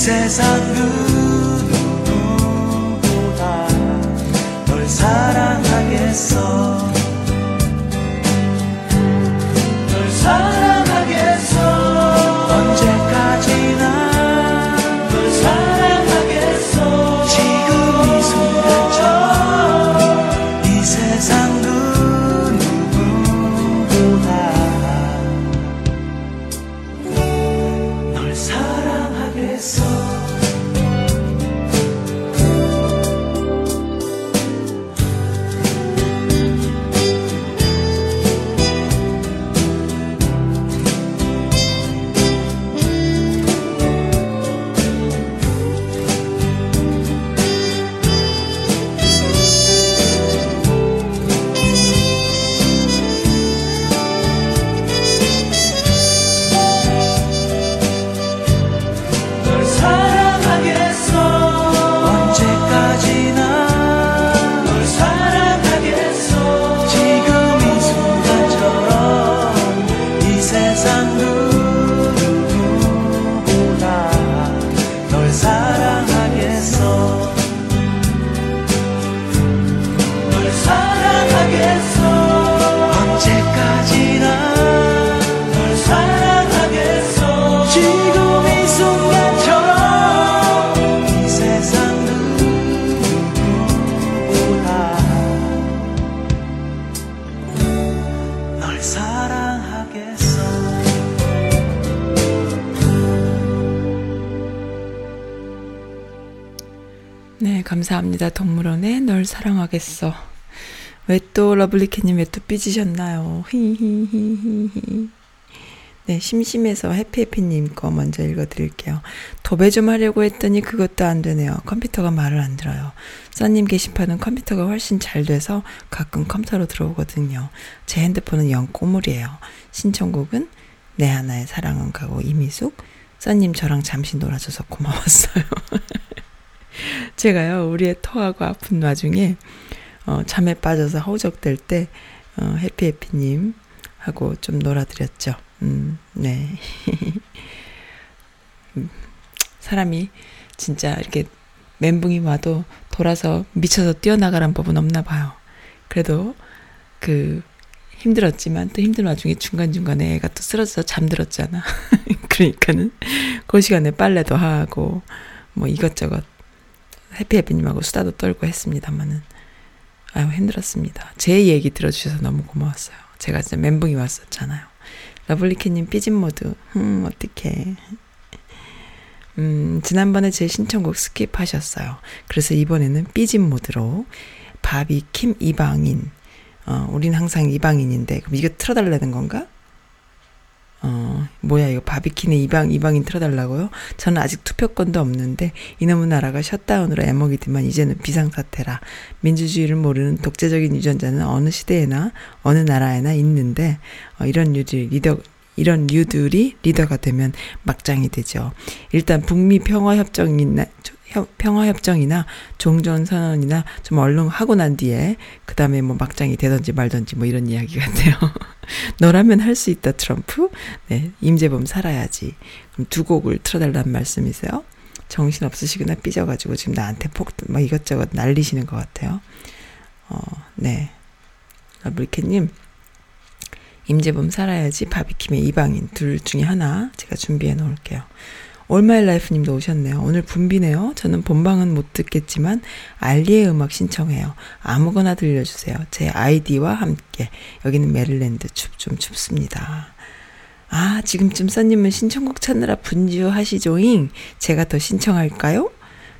이 세상 러블리캣님 왜 또 삐지셨나요? 히히히히히. 네, 심심해서 해피해피님 거 먼저 읽어드릴게요. 도배 좀 하려고 했더니 그것도 안 되네요. 컴퓨터가 말을 안 들어요. 써님 게시판은 컴퓨터가 훨씬 잘 돼서 가끔 컴퓨터로 들어오거든요. 제 핸드폰은 영 꼬물이에요. 신청곡은 내 하나의 사랑은 가고 이미숙. 써님 저랑 잠시 놀아줘서 고마웠어요. 제가요, 우리의 토하고 아픈 와중에, 어, 잠에 빠져서 허우적댈 때, 어, 해피해피님 하고 좀 놀아드렸죠. 음, 네. 음, 사람이 진짜 이렇게 멘붕이 와도 돌아서 미쳐서 뛰어나가란 법은 없나 봐요. 그래도 그 힘들었지만 또 힘든 와중에 중간중간에 애가 또 쓰러져서 잠들었잖아. 그러니까는 그 시간에 빨래도 하고 뭐 이것저것 해피해피님하고 수다도 떨고 했습니다마는 아유 힘들었습니다. 제 얘기 들어주셔서 너무 고마웠어요. 제가 진짜 멘붕이 왔었잖아요. LovelyCat님 삐진 모드. 음, 어떡해. 음, 지난번에 제 신청곡 skip하셨어요. 그래서 이번에는 삐진 모드로 바비 킴 이방인. 어, 우린 항상 이방인인데, 그럼 이거 틀어달라는 건가? 어, 뭐야, 이거 바비킴의 이방, 이방인 틀어달라고요? 저는 아직 투표권도 없는데, 이놈의 나라가 셧다운으로 애먹이더만 이제는 비상사태라. 민주주의를 모르는 독재적인 유전자는 어느 시대에나, 어느 나라에나 있는데, 어, 이런 유지, 리더, 이런 류들이 리더가 되면 막장이 되죠. 일단 북미 평화 협정이나 평화 협정이나 종전 선언이나 좀 얼른 하고 난 뒤에 그 다음에 뭐 막장이 되든지 말든지 뭐 이런 이야기 같아요. 너라면 할 수 있다 트럼프. 네, 임재범 살아야지. 그럼 두 곡을 틀어달라는 말씀이세요? 정신 없으시거나 삐져가지고 지금 나한테 폭, 뭐 이것저것 날리시는 것 같아요. 어, 네. LovelyCat님, 임재범 살아야지 바비킴의 이방인 둘 중에 하나 제가 준비해 놓을게요. All My Life 님도 오셨네요. 오늘 붐비네요. 저는 본방은 못 듣겠지만 알리의 음악 신청해요. 아무거나 들려주세요. 제 아이디와 함께. 여기는 메릴랜드 춥, 좀 춥습니다. 아, 지금쯤 써님은 신청곡 찾느라 분주하시죠잉? 제가 더 신청할까요?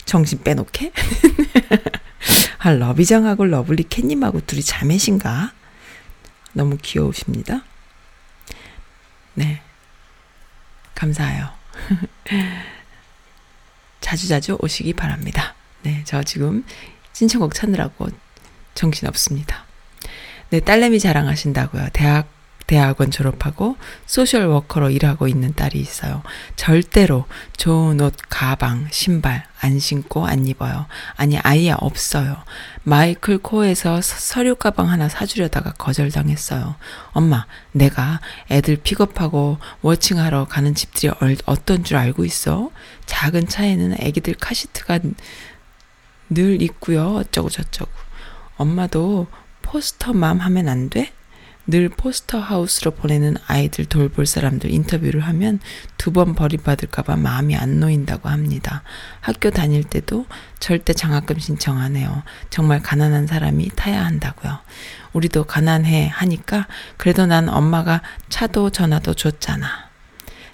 정신 빼놓게? 아, 러비장하고 LovelyCat님하고 둘이 자매신가? 너무 귀여우십니다. 네. 감사해요. 자주 자주 오시기 바랍니다. 네, 저 지금 신청곡 찾느라고 정신 없습니다. 네, 딸내미 자랑하신다고요. 대학 대학원 졸업하고 social worker로 일하고 있는 딸이 있어요. 절대로 좋은 옷, 가방, 신발 안 신고 안 입어요. 아니 아예 없어요. Michael Kors에서 서류 가방 하나 사주려다가 거절당했어요. 엄마, 내가 애들 pick up하고 watching하러 가는 집들이 어떤 줄 알고 있어? 작은 차에는 애기들 카시트가 늘 있고요. 어쩌고 저쩌고. 엄마도 포스터맘 하면 안 돼? 늘 포스터 하우스로 보내는 아이들 돌볼 사람들 인터뷰를 하면 두 번 버림받을까봐 마음이 안 놓인다고 합니다. 학교 다닐 때도 절대 장학금 신청 안 해요. 정말 가난한 사람이 타야 한다고요. 우리도 가난해 하니까 그래도 난 엄마가 차도 전화도 줬잖아.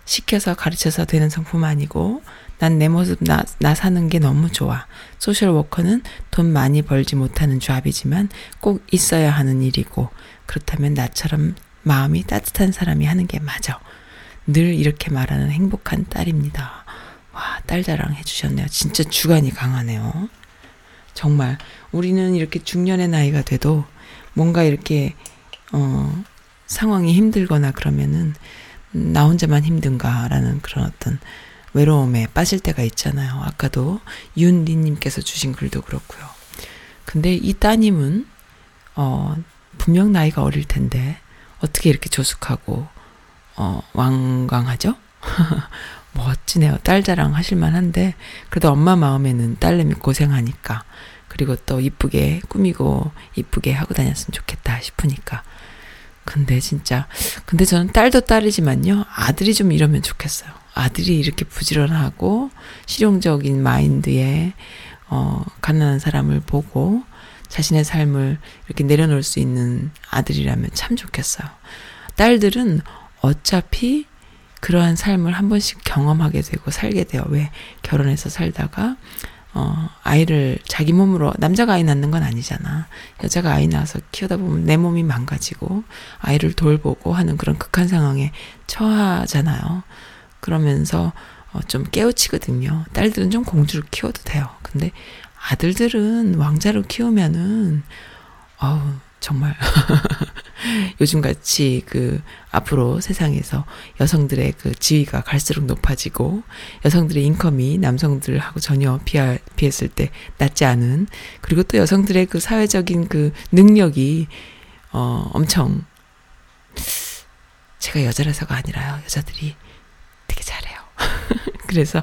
시켜서 가르쳐서 되는 성품 아니고 난 내 모습 나, 나 사는 게 너무 좋아. 소셜 워커는 돈 많이 벌지 못하는 조합이지만 꼭 있어야 하는 일이고 그렇다면 나처럼 마음이 따뜻한 사람이 하는 게 맞아. 늘 이렇게 말하는 행복한 딸입니다. 와, 딸 자랑 해주셨네요. 진짜 주관이 강하네요. 정말, 우리는 이렇게 중년의 나이가 돼도 뭔가 이렇게, 어, 상황이 힘들거나 그러면은, 나 혼자만 힘든가라는 그런 어떤 외로움에 빠질 때가 있잖아요. 아까도 윤리님께서 주신 글도 그렇고요. 근데 이 따님은, 어, 분명 나이가 어릴 텐데 어떻게 이렇게 조숙하고 어, 완강하죠? 멋지네요. 딸 자랑 하실만 한데 그래도 엄마 마음에는 딸내미 고생하니까 그리고 또 이쁘게 꾸미고 이쁘게 하고 다녔으면 좋겠다 싶으니까 근데 진짜 근데 저는 딸도 딸이지만요 아들이 좀 이러면 좋겠어요. 아들이 이렇게 부지런하고 실용적인 마인드에 어 가난한 사람을 보고 자신의 삶을 이렇게 내려놓을 수 있는 아들이라면 참 좋겠어요. 딸들은 어차피 그러한 삶을 한 번씩 경험하게 되고 살게 돼요. 왜 결혼해서 살다가 어, 아이를 자기 몸으로, 남자가 아이 낳는 건 아니잖아. 여자가 아이 낳아서 키우다 보면 내 몸이 망가지고 아이를 돌보고 하는 그런 극한 상황에 처하잖아요. 그러면서 어, 좀 깨우치거든요. 딸들은 좀 공주를 키워도 돼요. 근데 아들들은 왕자로 키우면은, 어우, 정말. 요즘같이 그 앞으로 세상에서 여성들의 그 지위가 갈수록 높아지고 여성들의 income이 남성들하고 전혀 비하, 비했을 때 낮지 않은 그리고 또 여성들의 그 사회적인 그 능력이 어 엄청 제가 여자라서가 아니라요. 여자들이 되게 잘해요. 그래서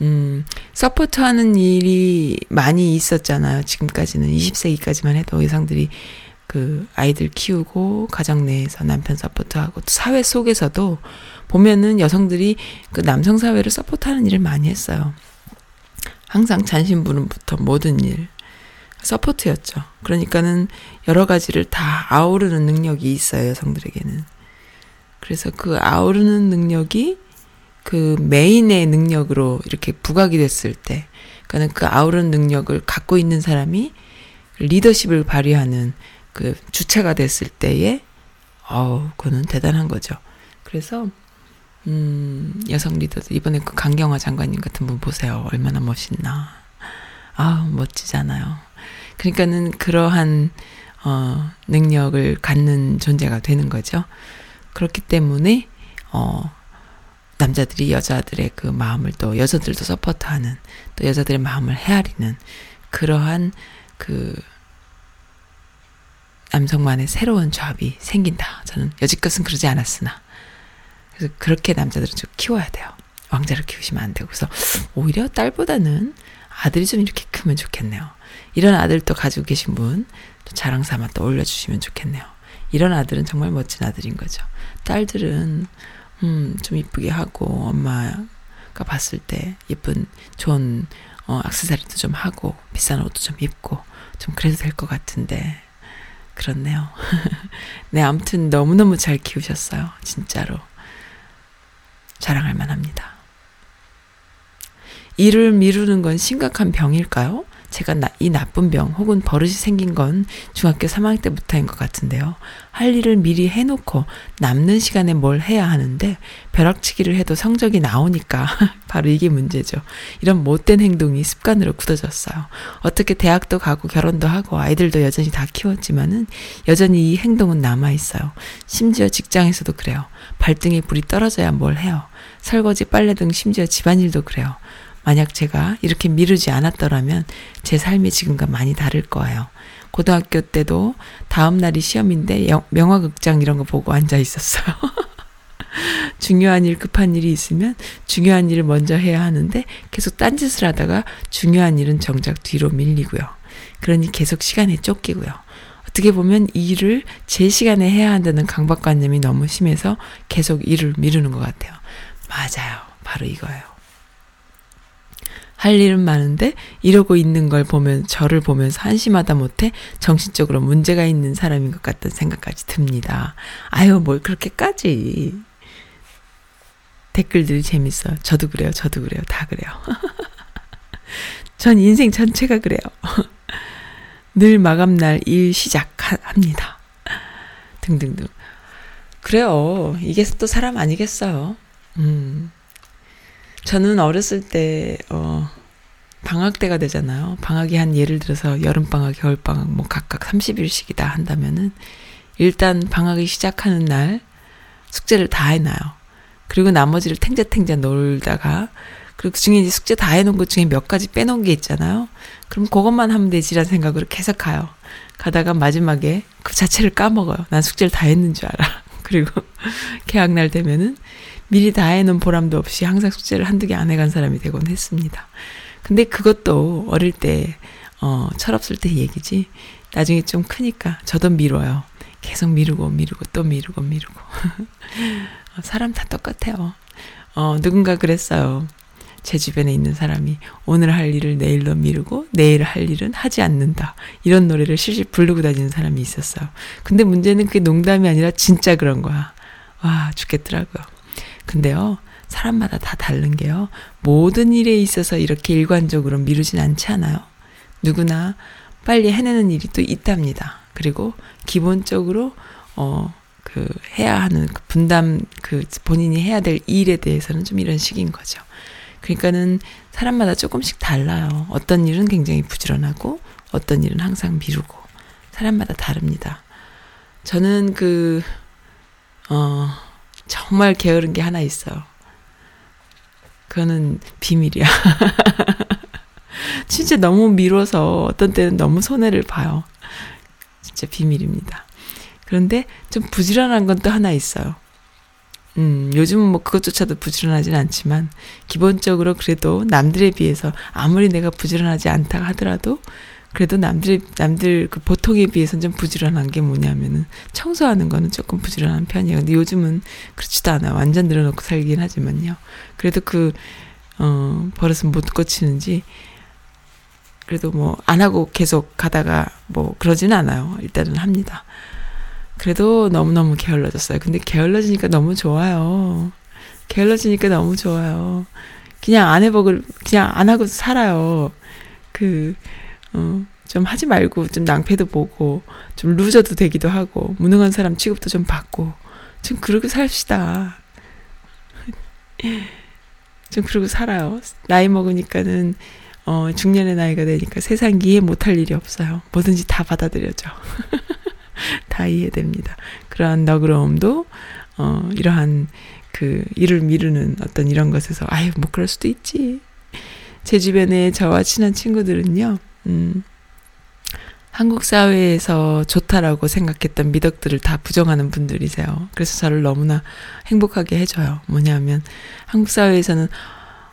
음, support 하는 일이 많이 있었잖아요. 지금까지는 20세기까지만 해도 여성들이 그 아이들 키우고 가정 내에서 남편 support하고 또 사회 속에서도 보면은 여성들이 그 남성 사회를 support하는 일을 많이 했어요. 항상 잔심부름부터 모든 일 support였죠. 그러니까는 여러 가지를 다 아우르는 능력이 있어요, 여성들에게는. 그래서 그 아우르는 능력이 그 main의 능력으로 이렇게 부각이 됐을 때, 그러니까는 그 아우르는 능력을 갖고 있는 사람이 리더십을 발휘하는 그 주체가 됐을 때에 어우 그거는 대단한 거죠. 그래서 음 여성 리더들 이번에 그 강경화 장관님 같은 분 보세요. 얼마나 멋있나. 아 멋지잖아요. 그러니까는 그러한 어 능력을 갖는 존재가 되는 거죠. 그렇기 때문에 어 남자들이 여자들의 그 마음을 또 여자들도 서포트하는 또 여자들의 마음을 헤아리는 그러한 그 남성만의 새로운 조합이 생긴다. 저는 여지껏은 그러지 않았으나. 그래서 그렇게 남자들은 좀 키워야 돼요. 왕자를 키우시면 안 되고. 그래서 오히려 딸보다는 아들이 좀 이렇게 크면 좋겠네요. 이런 아들도 가지고 계신 분, 자랑 삼아 또 올려주시면 좋겠네요. 이런 아들은 정말 멋진 아들인 거죠. 딸들은, 음, 좀 이쁘게 하고, 엄마가 봤을 때 예쁜, 좋은, 어, 악세사리도 좀 하고, 비싼 옷도 좀 입고, 좀 그래도 될 것 같은데, 그렇네요. 네, 아무튼 너무너무 잘 키우셨어요. 진짜로. 자랑할 만합니다. 일을 미루는 건 심각한 병일까요? 제가 나, 이 나쁜 병 혹은 버릇이 생긴 건 중학교 3학년 때부터인 것 같은데요. 할 일을 미리 해놓고 남는 시간에 뭘 해야 하는데 벼락치기를 해도 성적이 나오니까 바로 이게 문제죠. 이런 못된 행동이 습관으로 굳어졌어요. 어떻게 대학도 가고 결혼도 하고 아이들도 여전히 다 키웠지만은 여전히 이 행동은 남아있어요. 심지어 직장에서도 그래요. 발등에 불이 떨어져야 뭘 해요. 설거지, 빨래 등 심지어 집안일도 그래요. 만약 제가 이렇게 미루지 않았더라면 제 삶이 지금과 많이 다를 거예요. 고등학교 때도 다음 날이 시험인데 명화극장 이런 거 보고 앉아 있었어요. 중요한 일, 급한 일이 있으면 중요한 일을 먼저 해야 하는데 계속 딴짓을 하다가 중요한 일은 정작 뒤로 밀리고요. 그러니 계속 시간에 쫓기고요. 어떻게 보면 일을 제 시간에 해야 한다는 강박관념이 너무 심해서 계속 일을 미루는 것 같아요. 맞아요. 바로 이거예요. 할 일은 많은데 이러고 있는 걸 보면 저를 보면서 한심하다 못해 정신적으로 문제가 있는 사람인 것 같다는 생각까지 듭니다. 아유 뭘 그렇게까지 댓글들이 재밌어요. 저도 그래요. 저도 그래요. 다 그래요. 전 인생 전체가 그래요. 늘 마감날 일 시작합니다. 등등등. 그래요. 이게 또 사람 아니겠어요. 음. 저는 어렸을 때, 어, 방학 때가 되잖아요. 방학이 한 예를 들어서 여름방학, 겨울방학 뭐 각각 30일씩이다 한다면은 일단 방학이 시작하는 날 숙제를 다 해놔요. 그리고 나머지를 탱자탱자 놀다가 그리고 그 중에 이제 숙제 다 해놓은 것 중에 몇 가지 빼놓은 게 있잖아요. 그럼 그것만 하면 되지라는 생각으로 계속 가요. 가다가 마지막에 그 자체를 까먹어요. 난 숙제를 다 했는 줄 알아. 그리고 개학날 되면은 미리 다 해놓은 보람도 없이 항상 숙제를 한두 개 안 해간 사람이 되곤 했습니다. 근데 그것도 어릴 때, 어, 철없을 때 얘기지. 나중에 좀 크니까 저도 미뤄요. 계속 미루고 미루고 또 미루고 미루고. 사람 다 똑같아요. 어, 누군가 그랬어요. 제 주변에 있는 사람이 오늘 할 일을 내일로 미루고 내일 할 일은 하지 않는다. 이런 노래를 실실 부르고 다니는 사람이 있었어요. 근데 문제는 그게 농담이 아니라 진짜 그런 거야. 와, 죽겠더라고요. 근데요, 사람마다 다 다른 게요. 모든 일에 있어서 이렇게 일관적으로 미루진 않지 않아요. 누구나 빨리 해내는 일이 또 있답니다. 그리고 기본적으로 어, 그 해야 하는 그 분담 그 본인이 해야 될 일에 대해서는 좀 이런 식인 거죠. 그러니까는 사람마다 조금씩 달라요. 어떤 일은 굉장히 부지런하고 어떤 일은 항상 미루고 사람마다 다릅니다. 저는 그 어, 정말 게으른 게 하나 있어요. 그거는 비밀이야. 진짜 너무 미뤄서 어떤 때는 너무 손해를 봐요. 진짜 비밀입니다. 그런데 좀 부지런한 건 또 하나 있어요. 음, 요즘은 뭐 그것조차도 부지런하진 않지만, 기본적으로 그래도 남들에 비해서 아무리 내가 부지런하지 않다 하더라도, 그래도 남들, 남들 그 보통에 비해서는 좀 부지런한 게 뭐냐면은, 청소하는 거는 조금 부지런한 편이에요. 근데 요즘은 그렇지도 않아요. 완전 늘어놓고 살긴 하지만요. 그래도 그, 어, 버릇은 못 고치는지, 그래도 뭐, 안 하고 계속 가다가 뭐, 그러지는 않아요. 일단은 합니다. 그래도 너무너무 게을러졌어요. 근데 게을러지니까 너무 좋아요. 게을러지니까 너무 좋아요. 그냥 안 해보고, 그냥 안 하고 살아요. 그, 어, 좀 하지 말고, 좀 낭패도 보고, 좀 루저도 되기도 하고, 무능한 사람 취급도 좀 받고, 좀 그러고 삽시다. 좀 그러고 살아요. 나이 먹으니까는, 어, 중년의 나이가 되니까 세상 이해 못할 일이 없어요. 뭐든지 다 받아들여져. 다 이해됩니다. 그러한 너그러움도 어 이러한 그 일을 미루는 어떤 이런 것에서 아유 뭐 그럴 수도 있지. 제 주변에 저와 친한 친구들은요. 음. 한국 사회에서 좋다라고 생각했던 미덕들을 다 부정하는 분들이세요. 그래서 저를 너무나 행복하게 해줘요. 뭐냐면 한국 사회에서는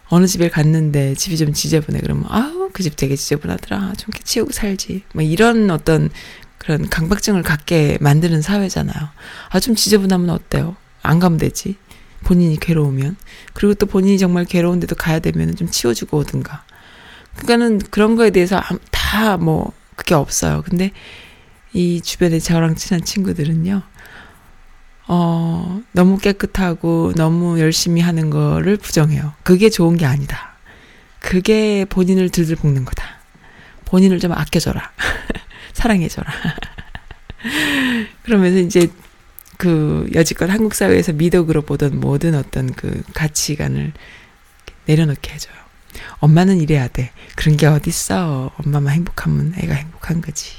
어느 집에 갔는데 집이 좀 지저분해 그러면 아우 그 집 되게 지저분하더라 좀 치우고 살지 뭐 이런 어떤 그런 강박증을 갖게 만드는 사회잖아요. 아, 좀 지저분하면 어때요? 안 가면 되지. 본인이 괴로우면. 그리고 또 본인이 정말 괴로운데도 가야 되면 좀 치워주고 오든가. 그러니까는 그런 거에 대해서 다 뭐, 그게 없어요. 근데 이 주변에 저랑 친한 친구들은요, 어, 너무 깨끗하고 너무 열심히 하는 거를 부정해요. 그게 좋은 게 아니다. 그게 본인을 들들 볶는 거다. 본인을 좀 아껴줘라. 사랑해줘라. 그러면서 이제 그 여지껏 한국 사회에서 미덕으로 보던 모든 어떤 그 가치관을 내려놓게 해줘요. 엄마는 이래야 돼. 그런 게 어딨어. 엄마만 행복하면 애가 행복한 거지.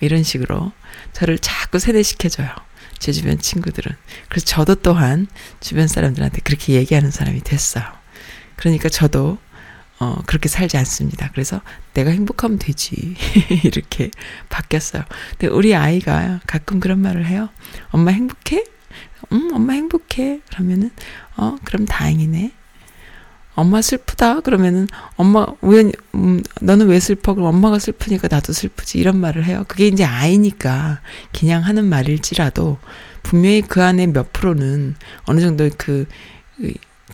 이런 식으로 저를 자꾸 세대시켜줘요. 제 주변 친구들은. 그래서 저도 또한 주변 사람들한테 그렇게 얘기하는 사람이 됐어요. 그러니까 저도 어, 그렇게 살지 않습니다. 그래서 내가 행복하면 되지. 이렇게 바뀌었어요. 근데 우리 아이가 가끔 그런 말을 해요. 엄마 행복해? 응, 엄마 행복해. 그러면은, 어, 그럼 다행이네. 엄마 슬프다. 그러면은, 엄마, 왜, 음, 너는 왜 슬퍼? 그럼 엄마가 슬프니까 나도 슬프지. 이런 말을 해요. 그게 이제 아이니까 그냥 하는 말일지라도 분명히 그 안에 몇 프로는 어느 정도 그,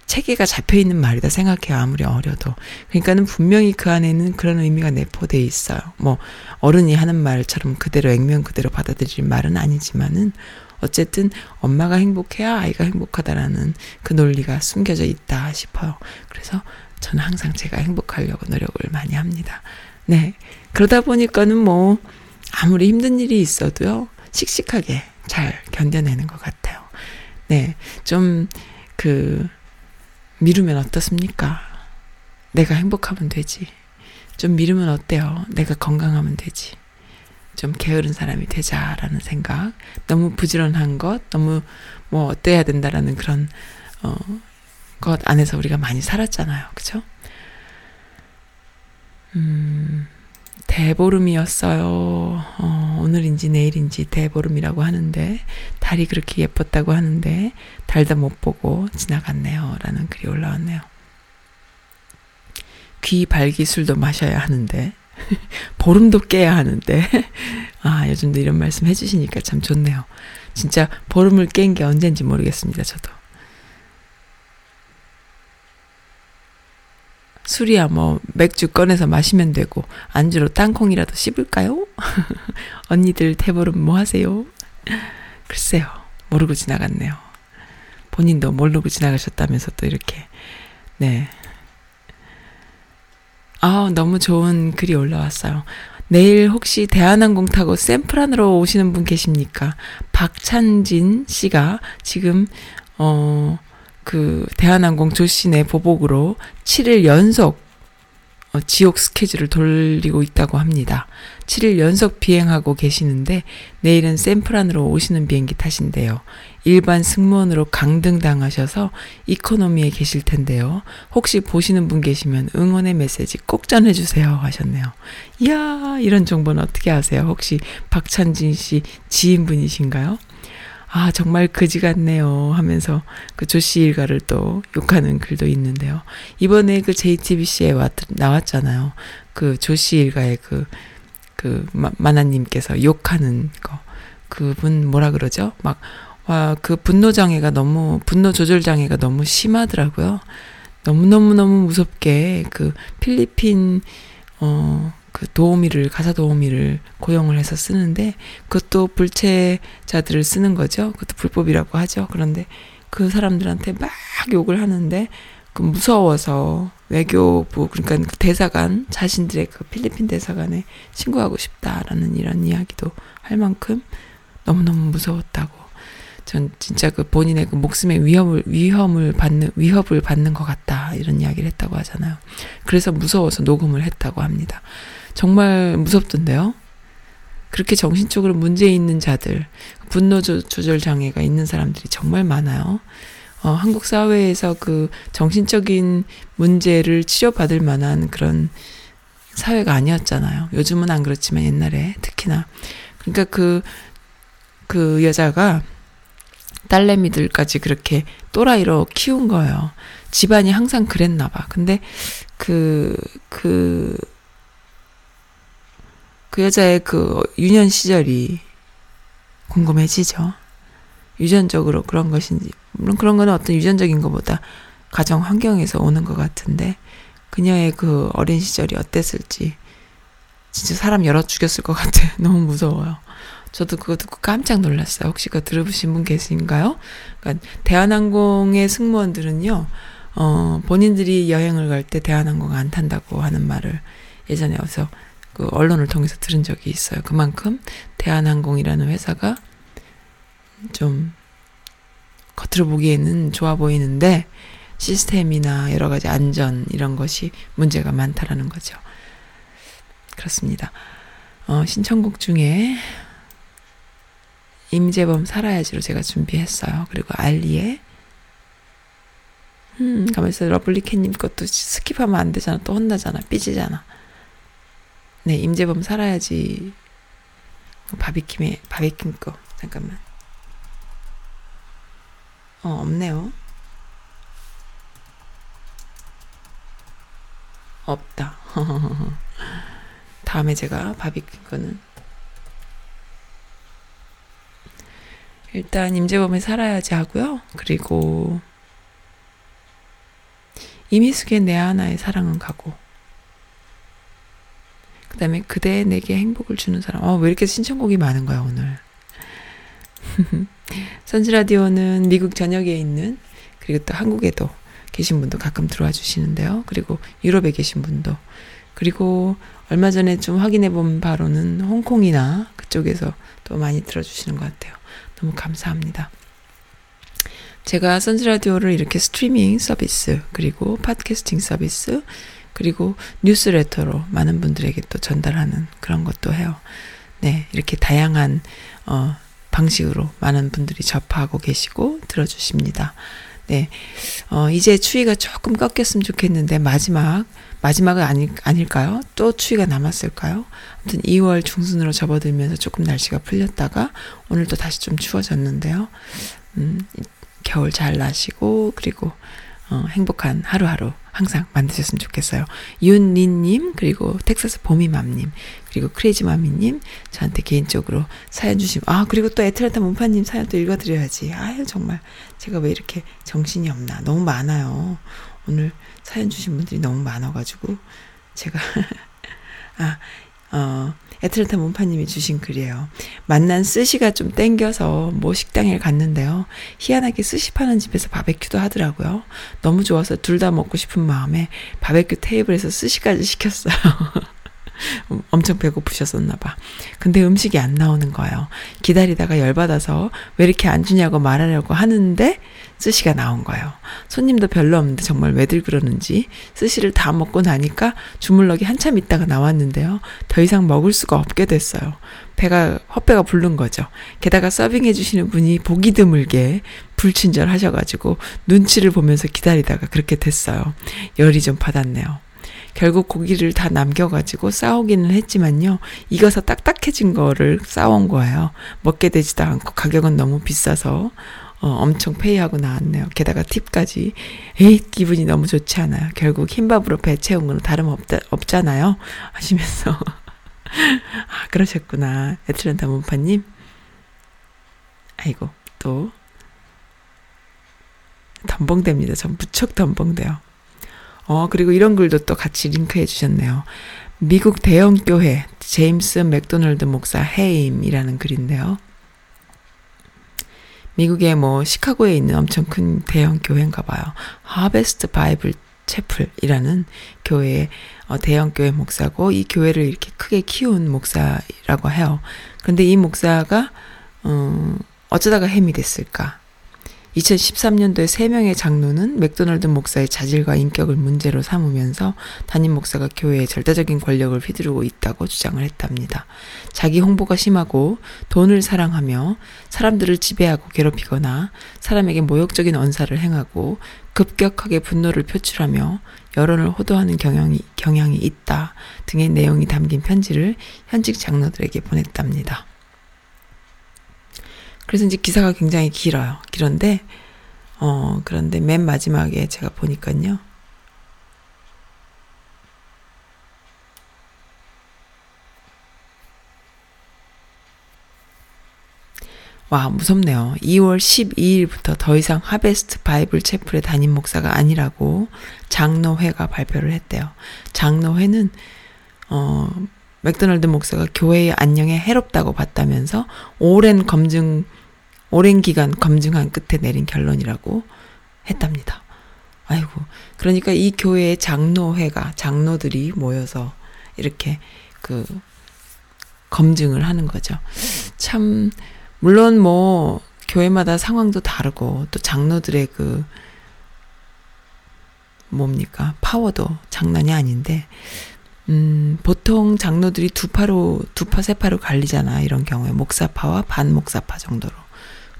체계가 잡혀 있는 말이다 생각해요. 아무리 어려도. 그러니까는 분명히 그 안에는 그런 의미가 내포돼 있어요. 뭐 어른이 하는 말처럼 그대로 액면 그대로 받아들일 말은 아니지만은 어쨌든 엄마가 행복해야 아이가 행복하다라는 그 논리가 숨겨져 있다 싶어요. 그래서 저는 항상 제가 행복하려고 노력을 많이 합니다. 네. 그러다 보니까는 뭐 아무리 힘든 일이 있어도요. 씩씩하게 잘 견뎌내는 것 같아요. 네. 좀 그 미루면 어떻습니까? 내가 행복하면 되지. 좀 미루면 어때요? 내가 건강하면 되지. 좀 게으른 사람이 되자라는 생각. 너무 부지런한 것, 너무 뭐 어때야 된다라는 그런 어, 것 안에서 우리가 많이 살았잖아요. 그죠? 음, 대보름이었어요. 어, 오늘인지 내일인지 대보름이라고 하는데, 달이 그렇게 예뻤다고 하는데, 달도 못 보고 지나갔네요. 라는 글이 올라왔네요. 귀 발기술도 마셔야 하는데, 보름도 깨야 하는데, 아, 요즘도 이런 말씀 해주시니까 참 좋네요. 진짜 보름을 깬 게 언젠지 모르겠습니다, 저도. 술이야 뭐 맥주 꺼내서 마시면 되고 안주로 땅콩이라도 씹을까요? 언니들 대보름 뭐 하세요? 글쎄요 모르고 지나갔네요. 본인도 모르고 지나가셨다면서 또 이렇게 네. 아, 너무 좋은 글이 올라왔어요. 내일 혹시 대한항공 타고 샌프란으로 오시는 분 계십니까? 박찬진 씨가 지금 어 그 대한항공 조시내 보복으로 7일 연속 어, 지옥 스케줄을 돌리고 있다고 합니다. 7일 연속 비행하고 계시는데 내일은 샌프란으로 오시는 비행기 타신대요. 일반 승무원으로 강등당하셔서 이코노미에 계실 텐데요. 혹시 보시는 분 계시면 응원의 메시지 꼭 전해주세요 하셨네요. 이야 이런 정보는 어떻게 아세요? 혹시 박찬진 씨 지인분이신가요? 아, 정말 그지 같네요. 하면서 그 조씨 일가를 또 욕하는 글도 있는데요. 이번에 그 JTBC에 왔, 나왔잖아요. 그 조씨 일가의 그, 그, 마, 마나님께서 욕하는 거. 그분 뭐라 그러죠? 막, 와, 그 분노 장애가 너무, 분노 조절 장애가 너무 심하더라고요. 너무 너무 너무 무섭게 그 필리핀, 어, 그 도우미를 가사 도우미를 고용을 해서 쓰는데 그것도 불체자들을 쓰는 거죠. 그것도 불법이라고 하죠. 그런데 그 사람들한테 막 욕을 하는데 그 무서워서 외교부 그러니까 그 대사관 자신들의 그 필리핀 대사관에 신고하고 싶다라는 이런 이야기도 할 만큼 너무너무 무서웠다고. 전 진짜 그 본인의 그 목숨의 위험을 위험을 받는 위협을 받는 것 같다 이런 이야기를 했다고 하잖아요. 그래서 무서워서 녹음을 했다고 합니다. 정말 무섭던데요. 그렇게 정신적으로 문제 있는 자들, 분노 조절 장애가 있는 사람들이 정말 많아요. 어, 한국 사회에서 그 정신적인 문제를 치료받을 만한 그런 사회가 아니었잖아요. 요즘은 안 그렇지만 옛날에 특히나. 그러니까 그, 그 여자가 딸내미들까지 그렇게 또라이로 키운 거예요. 집안이 항상 그랬나 봐. 근데 그, 그, 그 여자의 그 유년 시절이 궁금해지죠. 유전적으로 그런 것인지, 물론 그런 거는 어떤 유전적인 것보다 가정 환경에서 오는 것 같은데, 그녀의 그 어린 시절이 어땠을지, 진짜 사람 열어 죽였을 것 같아. 너무 무서워요. 저도 그거 듣고 깜짝 놀랐어요. 혹시 그거 들어보신 분 계신가요? 그러니까 대한항공의 승무원들은요, 어, 본인들이 여행을 갈 때 대한항공 안 탄다고 하는 말을 예전에 와서 그 언론을 통해서 들은 적이 있어요. 그만큼 대한항공이라는 회사가 좀 겉으로 보기에는 좋아 보이는데 시스템이나 여러 가지 안전 이런 것이 문제가 많다라는 거죠. 그렇습니다. 어, 신청곡 중에 임재범 살아야지로 제가 준비했어요. 그리고 알리의 음, 가만있어 LovelyCat님 것도 skip하면 안 되잖아. 또 혼나잖아. 삐지잖아. 네, 임재범 살아야지. 바비킴의, 바비킴 거. 잠깐만. 어, 없네요. 없다. 다음에 제가 바비킴 거는. 일단 임재범의 살아야지 하고요. 그리고 이미숙의 내 하나의 사랑은 가고. 그 다음에 그대 내게 행복을 주는 사람. 어, 왜 이렇게 신청곡이 많은 거야, 오늘. 선지라디오는 미국 전역에 있는, 그리고 또 한국에도 계신 분도 가끔 들어와 주시는데요. 그리고 유럽에 계신 분도. 그리고 얼마 전에 좀 확인해 본 바로는 홍콩이나 그쪽에서 또 많이 들어주시는 것 같아요. 너무 감사합니다. 제가 선지라디오를 이렇게 스트리밍 서비스, 그리고 팟캐스팅 서비스, 그리고 뉴스레터로 많은 분들에게 또 전달하는 그런 것도 해요. 네, 이렇게 다양한, 어, 방식으로 많은 분들이 접하고 계시고 들어주십니다. 네, 어, 이제 추위가 조금 꺾였으면 좋겠는데 마지막, 마지막은 아니, 아닐까요? 또 추위가 남았을까요? 아무튼 2월 중순으로 접어들면서 조금 날씨가 풀렸다가 오늘 또 다시 좀 추워졌는데요. 음, 겨울 잘 나시고, 그리고, 어, 행복한 하루하루 항상 만드셨으면 좋겠어요. 윤리님, 그리고 텍사스 보미맘님, 그리고 크레이지마미님, 저한테 개인적으로 사연 주시면, 아, 그리고 또 애틀란타 문파님 사연도 읽어드려야지. 아유, 정말. 제가 왜 이렇게 정신이 없나. 너무 많아요. 오늘 사연 주신 분들이 너무 많아가지고, 제가, 아, 어, 애틀랜타 문파님이 주신 글이에요. 만난 스시가 좀 땡겨서 뭐 식당에 갔는데요. 희한하게 스시 파는 집에서 바베큐도 하더라고요. 너무 좋아서 둘 다 먹고 싶은 마음에 바베큐 테이블에서 스시까지 시켰어요. 엄청 배고프셨었나 봐. 근데 음식이 안 나오는 거예요. 기다리다가 열받아서 왜 이렇게 안 주냐고 말하려고 하는데 스시가 나온 거예요. 손님도 별로 없는데 정말 왜들 그러는지 스시를 다 먹고 나니까 주물럭이 한참 있다가 나왔는데요. 더 이상 먹을 수가 없게 됐어요. 배가 헛배가 부른 거죠. 게다가 서빙해 주시는 분이 보기 드물게 불친절 하셔가지고 눈치를 보면서 기다리다가 그렇게 됐어요. 열이 좀 받았네요. 결국 고기를 다 남겨가지고 싸우기는 했지만요. 익어서 딱딱해진 거를 싸온 거예요. 먹게 되지도 않고 가격은 너무 비싸서 어, 엄청 페이하고 나왔네요. 게다가 팁까지. 에이, 기분이 너무 좋지 않아요. 결국 흰밥으로 배 채운 건 다름없다, 없잖아요. 하시면서. 아, 그러셨구나. 애틀랜타 문파님. 아이고, 또. 덤벙됩니다. 전 무척 덤벙돼요. 어, 그리고 이런 글도 또 같이 링크해 주셨네요. 미국 대형 교회 제임스 맥도널드 목사 해임이라는 글인데요. 미국의 뭐 시카고에 있는 엄청 큰 대형 교회인가 봐요. 하베스트 바이블 채플이라는 교회의 어, 대형 교회 목사고 이 교회를 이렇게 크게 키운 목사라고 해요. 근데 이 목사가 어, 어쩌다가 햄이 됐을까? 2013년도에 3명의 장로는 맥도널드 목사의 자질과 인격을 문제로 삼으면서 담임 목사가 교회에 절대적인 권력을 휘두르고 있다고 주장을 했답니다. 자기 홍보가 심하고 돈을 사랑하며 사람들을 지배하고 괴롭히거나 사람에게 모욕적인 언사를 행하고 급격하게 분노를 표출하며 여론을 호도하는 경향이, 경향이 있다 등의 내용이 담긴 편지를 현직 장로들에게 보냈답니다. 그래서 이제 기사가 굉장히 길어요. 길은데, 어, 그런데 맨 마지막에 제가 보니까요. 와, 무섭네요. 2월 12일부터 더 이상 하베스트 바이블 채플의 담임 목사가 아니라고 장로회가 발표를 했대요. 장로회는, 어, 맥도널드 목사가 교회의 안녕에 해롭다고 봤다면서 오랜 검증, 오랜 기간 검증한 끝에 내린 결론이라고 했답니다. 아이고. 그러니까 이 교회의 장로회가, 장로들이 모여서 이렇게 그 검증을 하는 거죠. 참, 물론 뭐, 교회마다 상황도 다르고, 또 장로들의 그, 뭡니까, 파워도 장난이 아닌데, 음, 보통 장로들이 두 파로, 두 파, 세 파로 갈리잖아. 이런 경우에. 목사파와 반목사파 정도로.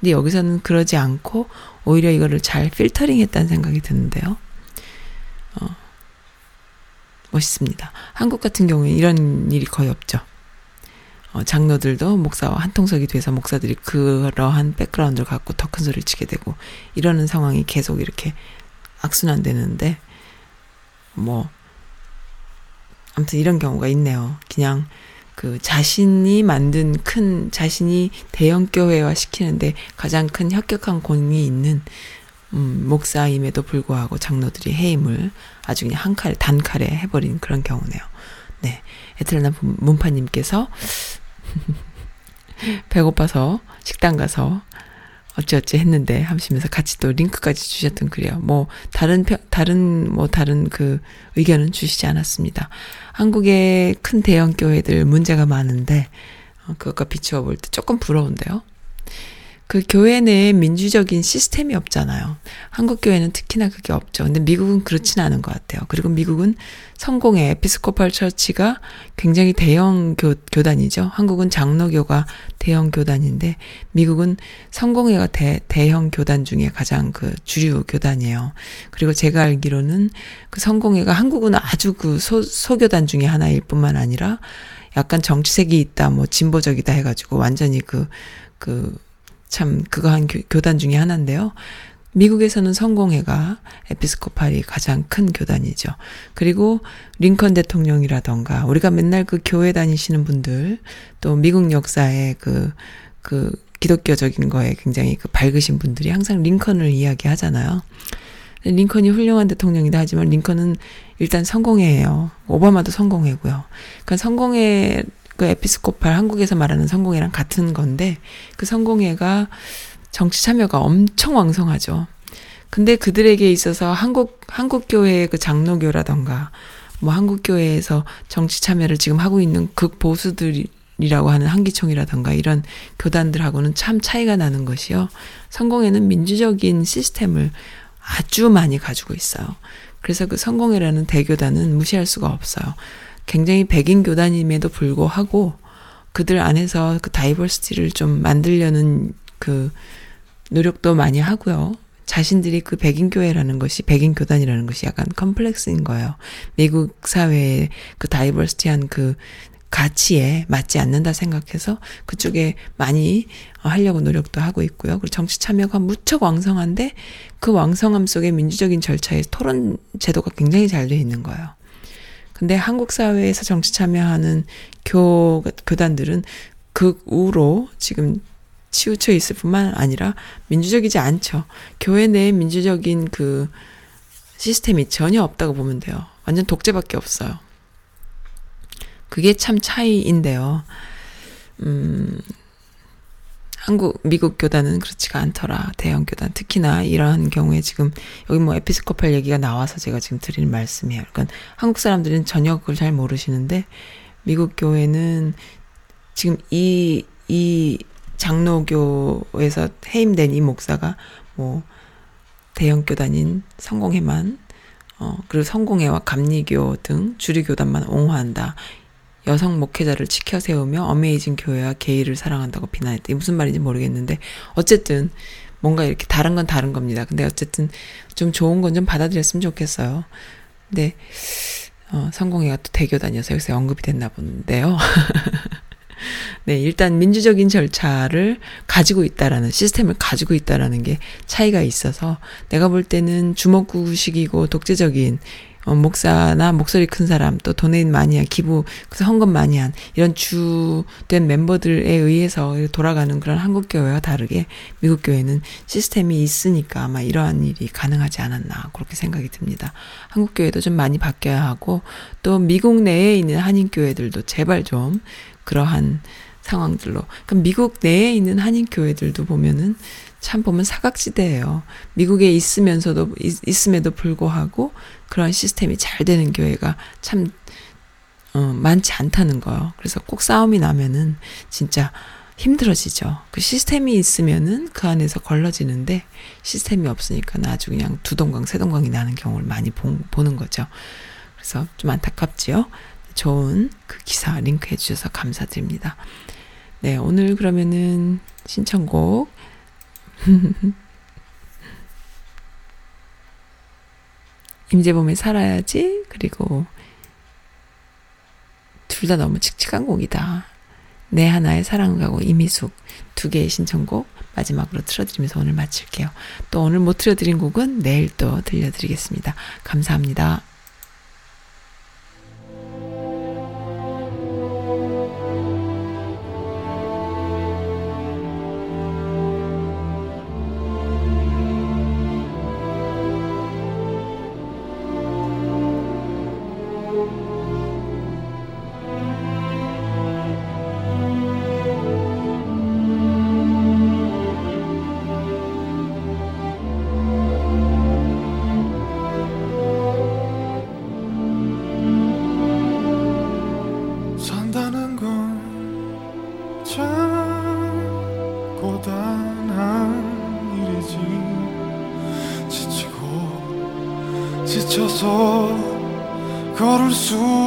근데 여기서는 그러지 않고, 오히려 이거를 잘 필터링 했다는 생각이 드는데요. 어, 멋있습니다. 한국 같은 경우에 이런 일이 거의 없죠. 어, 장로들도 목사와 한통속이 돼서 목사들이 그러한 백그라운드를 갖고 더 큰 소리를 치게 되고, 이러는 상황이 계속 이렇게 악순환 되는데, 뭐, 아무튼 이런 경우가 있네요. 그냥 그 자신이 만든 큰 자신이 대형 교회화 시키는데 가장 큰 혁혁한 공이 있는 음, 목사임에도 불구하고 장로들이 해임을 아주 그냥 한 칼에 단칼에 해버린 그런 경우네요. 네, 에틀나 문파님께서 배고파서 식당 가서 어찌어찌 했는데 하시면서 같이 또 링크까지 주셨던 글이에요. 뭐 다른 편 다른 뭐 다른 그 의견은 주시지 않았습니다. 한국의 큰 대형 교회들 문제가 많은데 어, 그것과 비추어 볼 때 조금 부러운데요. 그 교회 내에 민주적인 시스템이 없잖아요. 한국 교회는 특히나 그게 없죠. 근데 미국은 그렇진 않은 것 같아요. 그리고 미국은 성공의 에피스코팔 처치가 굉장히 대형 교, 교단이죠. 한국은 장로교가 대형 교단인데 미국은 성공회가 대, 대형 교단 중에 가장 그 주류 교단이에요. 그리고 제가 알기로는 그 성공회가 한국은 아주 그 소, 소교단 중에 하나일 뿐만 아니라 약간 정치색이 있다, 뭐 진보적이다 해가지고 완전히 그, 그, 참 그거 한 교, 단 중에 하나인데요. 미국에서는 성공회가 에피스코팔이 가장 큰 교단이죠. 그리고 링컨 대통령이라던가 우리가 맨날 그 교회 다니시는 분들 또 미국 역사에 그, 그 기독교적인 거에 굉장히 그 밝으신 분들이 항상 링컨을 이야기하잖아요. 링컨이 훌륭한 대통령이다 하지만 링컨은 일단 성공회예요. 오바마도 성공회고요. 그러니까 성공회 그 에피스코팔 한국에서 말하는 성공회랑 같은 건데 그 성공회가 정치 참여가 엄청 왕성하죠. 근데 그들에게 있어서 한국 한국 교회의 그 장로교라던가 뭐 한국 교회에서 정치 참여를 지금 하고 있는 극보수들이라고 하는 한기총이라던가 이런 교단들하고는 참 차이가 나는 것이요. 성공회는 민주적인 시스템을 아주 많이 가지고 있어요. 그래서 그 성공회라는 대교단은 무시할 수가 없어요. 굉장히 백인 교단임에도 불구하고 그들 안에서 그 diversity를 좀 만들려는 그 노력도 많이 하고요. 자신들이 그 백인 교회라는 것이 백인 교단이라는 것이 약간 컴플렉스인 거예요. 미국 사회의 그 diversity한 그 가치에 맞지 않는다 생각해서 그쪽에 많이 하려고 노력도 하고 있고요. 그리고 정치 참여가 무척 왕성한데 그 왕성함 속에 민주적인 절차에 토론 제도가 굉장히 잘 돼 있는 거예요. 근데 한국 사회에서 정치 참여하는 교, 교단들은 극우로 지금 치우쳐 있을 뿐만 아니라 민주적이지 않죠. 교회 내에 민주적인 그 시스템이 전혀 없다고 보면 돼요. 완전 독재밖에 없어요. 그게 참 차이인데요. 음, 한국, 미국 교단은 그렇지가 않더라. 대형 교단. 특히나 이러한 경우에 지금, 여기 뭐 에피스코팔 얘기가 나와서 제가 지금 드리는 말씀이에요. 그러니까 한국 사람들은 전혀 그걸 잘 모르시는데, 미국 교회는 지금 이, 이 장로교에서 해임된 이 목사가 뭐, 대형 교단인 성공회만, 어, 그리고 성공회와 감리교 등 주류 교단만 옹호한다. 여성 목회자를 치켜 세우며 어메이징 교회와 게이를 사랑한다고 비난했다. 이게 무슨 말인지 모르겠는데 어쨌든 뭔가 이렇게 다른 건 다른 겁니다. 근데 어쨌든 좀 좋은 건 좀 받아들였으면 좋겠어요. 근데 어, 성공회가 또 대교단이어서 여기서 언급이 됐나 본데요. 네, 일단 민주적인 절차를 가지고 있다라는 시스템을 가지고 있다라는 게 차이가 있어서 내가 볼 때는 주먹구식이고 독재적인 어, 목사나 목소리 큰 사람, 또 도네인 많이 한, 기부, 그래서 헌금 많이 한, 이런 주된 멤버들에 의해서 돌아가는 그런 한국 교회와 다르게 미국 교회는 시스템이 있으니까 아마 이러한 일이 가능하지 않았나, 그렇게 생각이 듭니다. 한국 교회도 좀 많이 바뀌어야 하고, 또 미국 내에 있는 한인 교회들도 제발 좀 그러한 상황들로. 그럼 미국 내에 있는 한인 교회들도 보면은 참 보면 사각지대예요. 미국에 있으면서도 있, 음에도 불구하고 그런 시스템이 잘 되는 교회가 참 어, 많지 않다는 거예요. 그래서 꼭 싸움이 나면은 진짜 힘들어지죠. 그 시스템이 있으면은 그 안에서 걸러지는데 시스템이 없으니까 아주 그냥 두 동강, 세 동강이 나는 경우를 많이 보, 보는 거죠. 그래서 좀 안타깝지요. 좋은 그 기사 링크해 주셔서 감사드립니다. 네, 오늘 그러면은 신청곡 임재범의 살아야지 그리고 둘 다 너무 칙칙한 곡이다. 내 하나의 사랑을 가고 이미숙 두 개의 신청곡 마지막으로 틀어드리면서 오늘 마칠게요. 또 오늘 못 틀어드린 곡은 내일 또 들려드리겠습니다. 감사합니다. 걸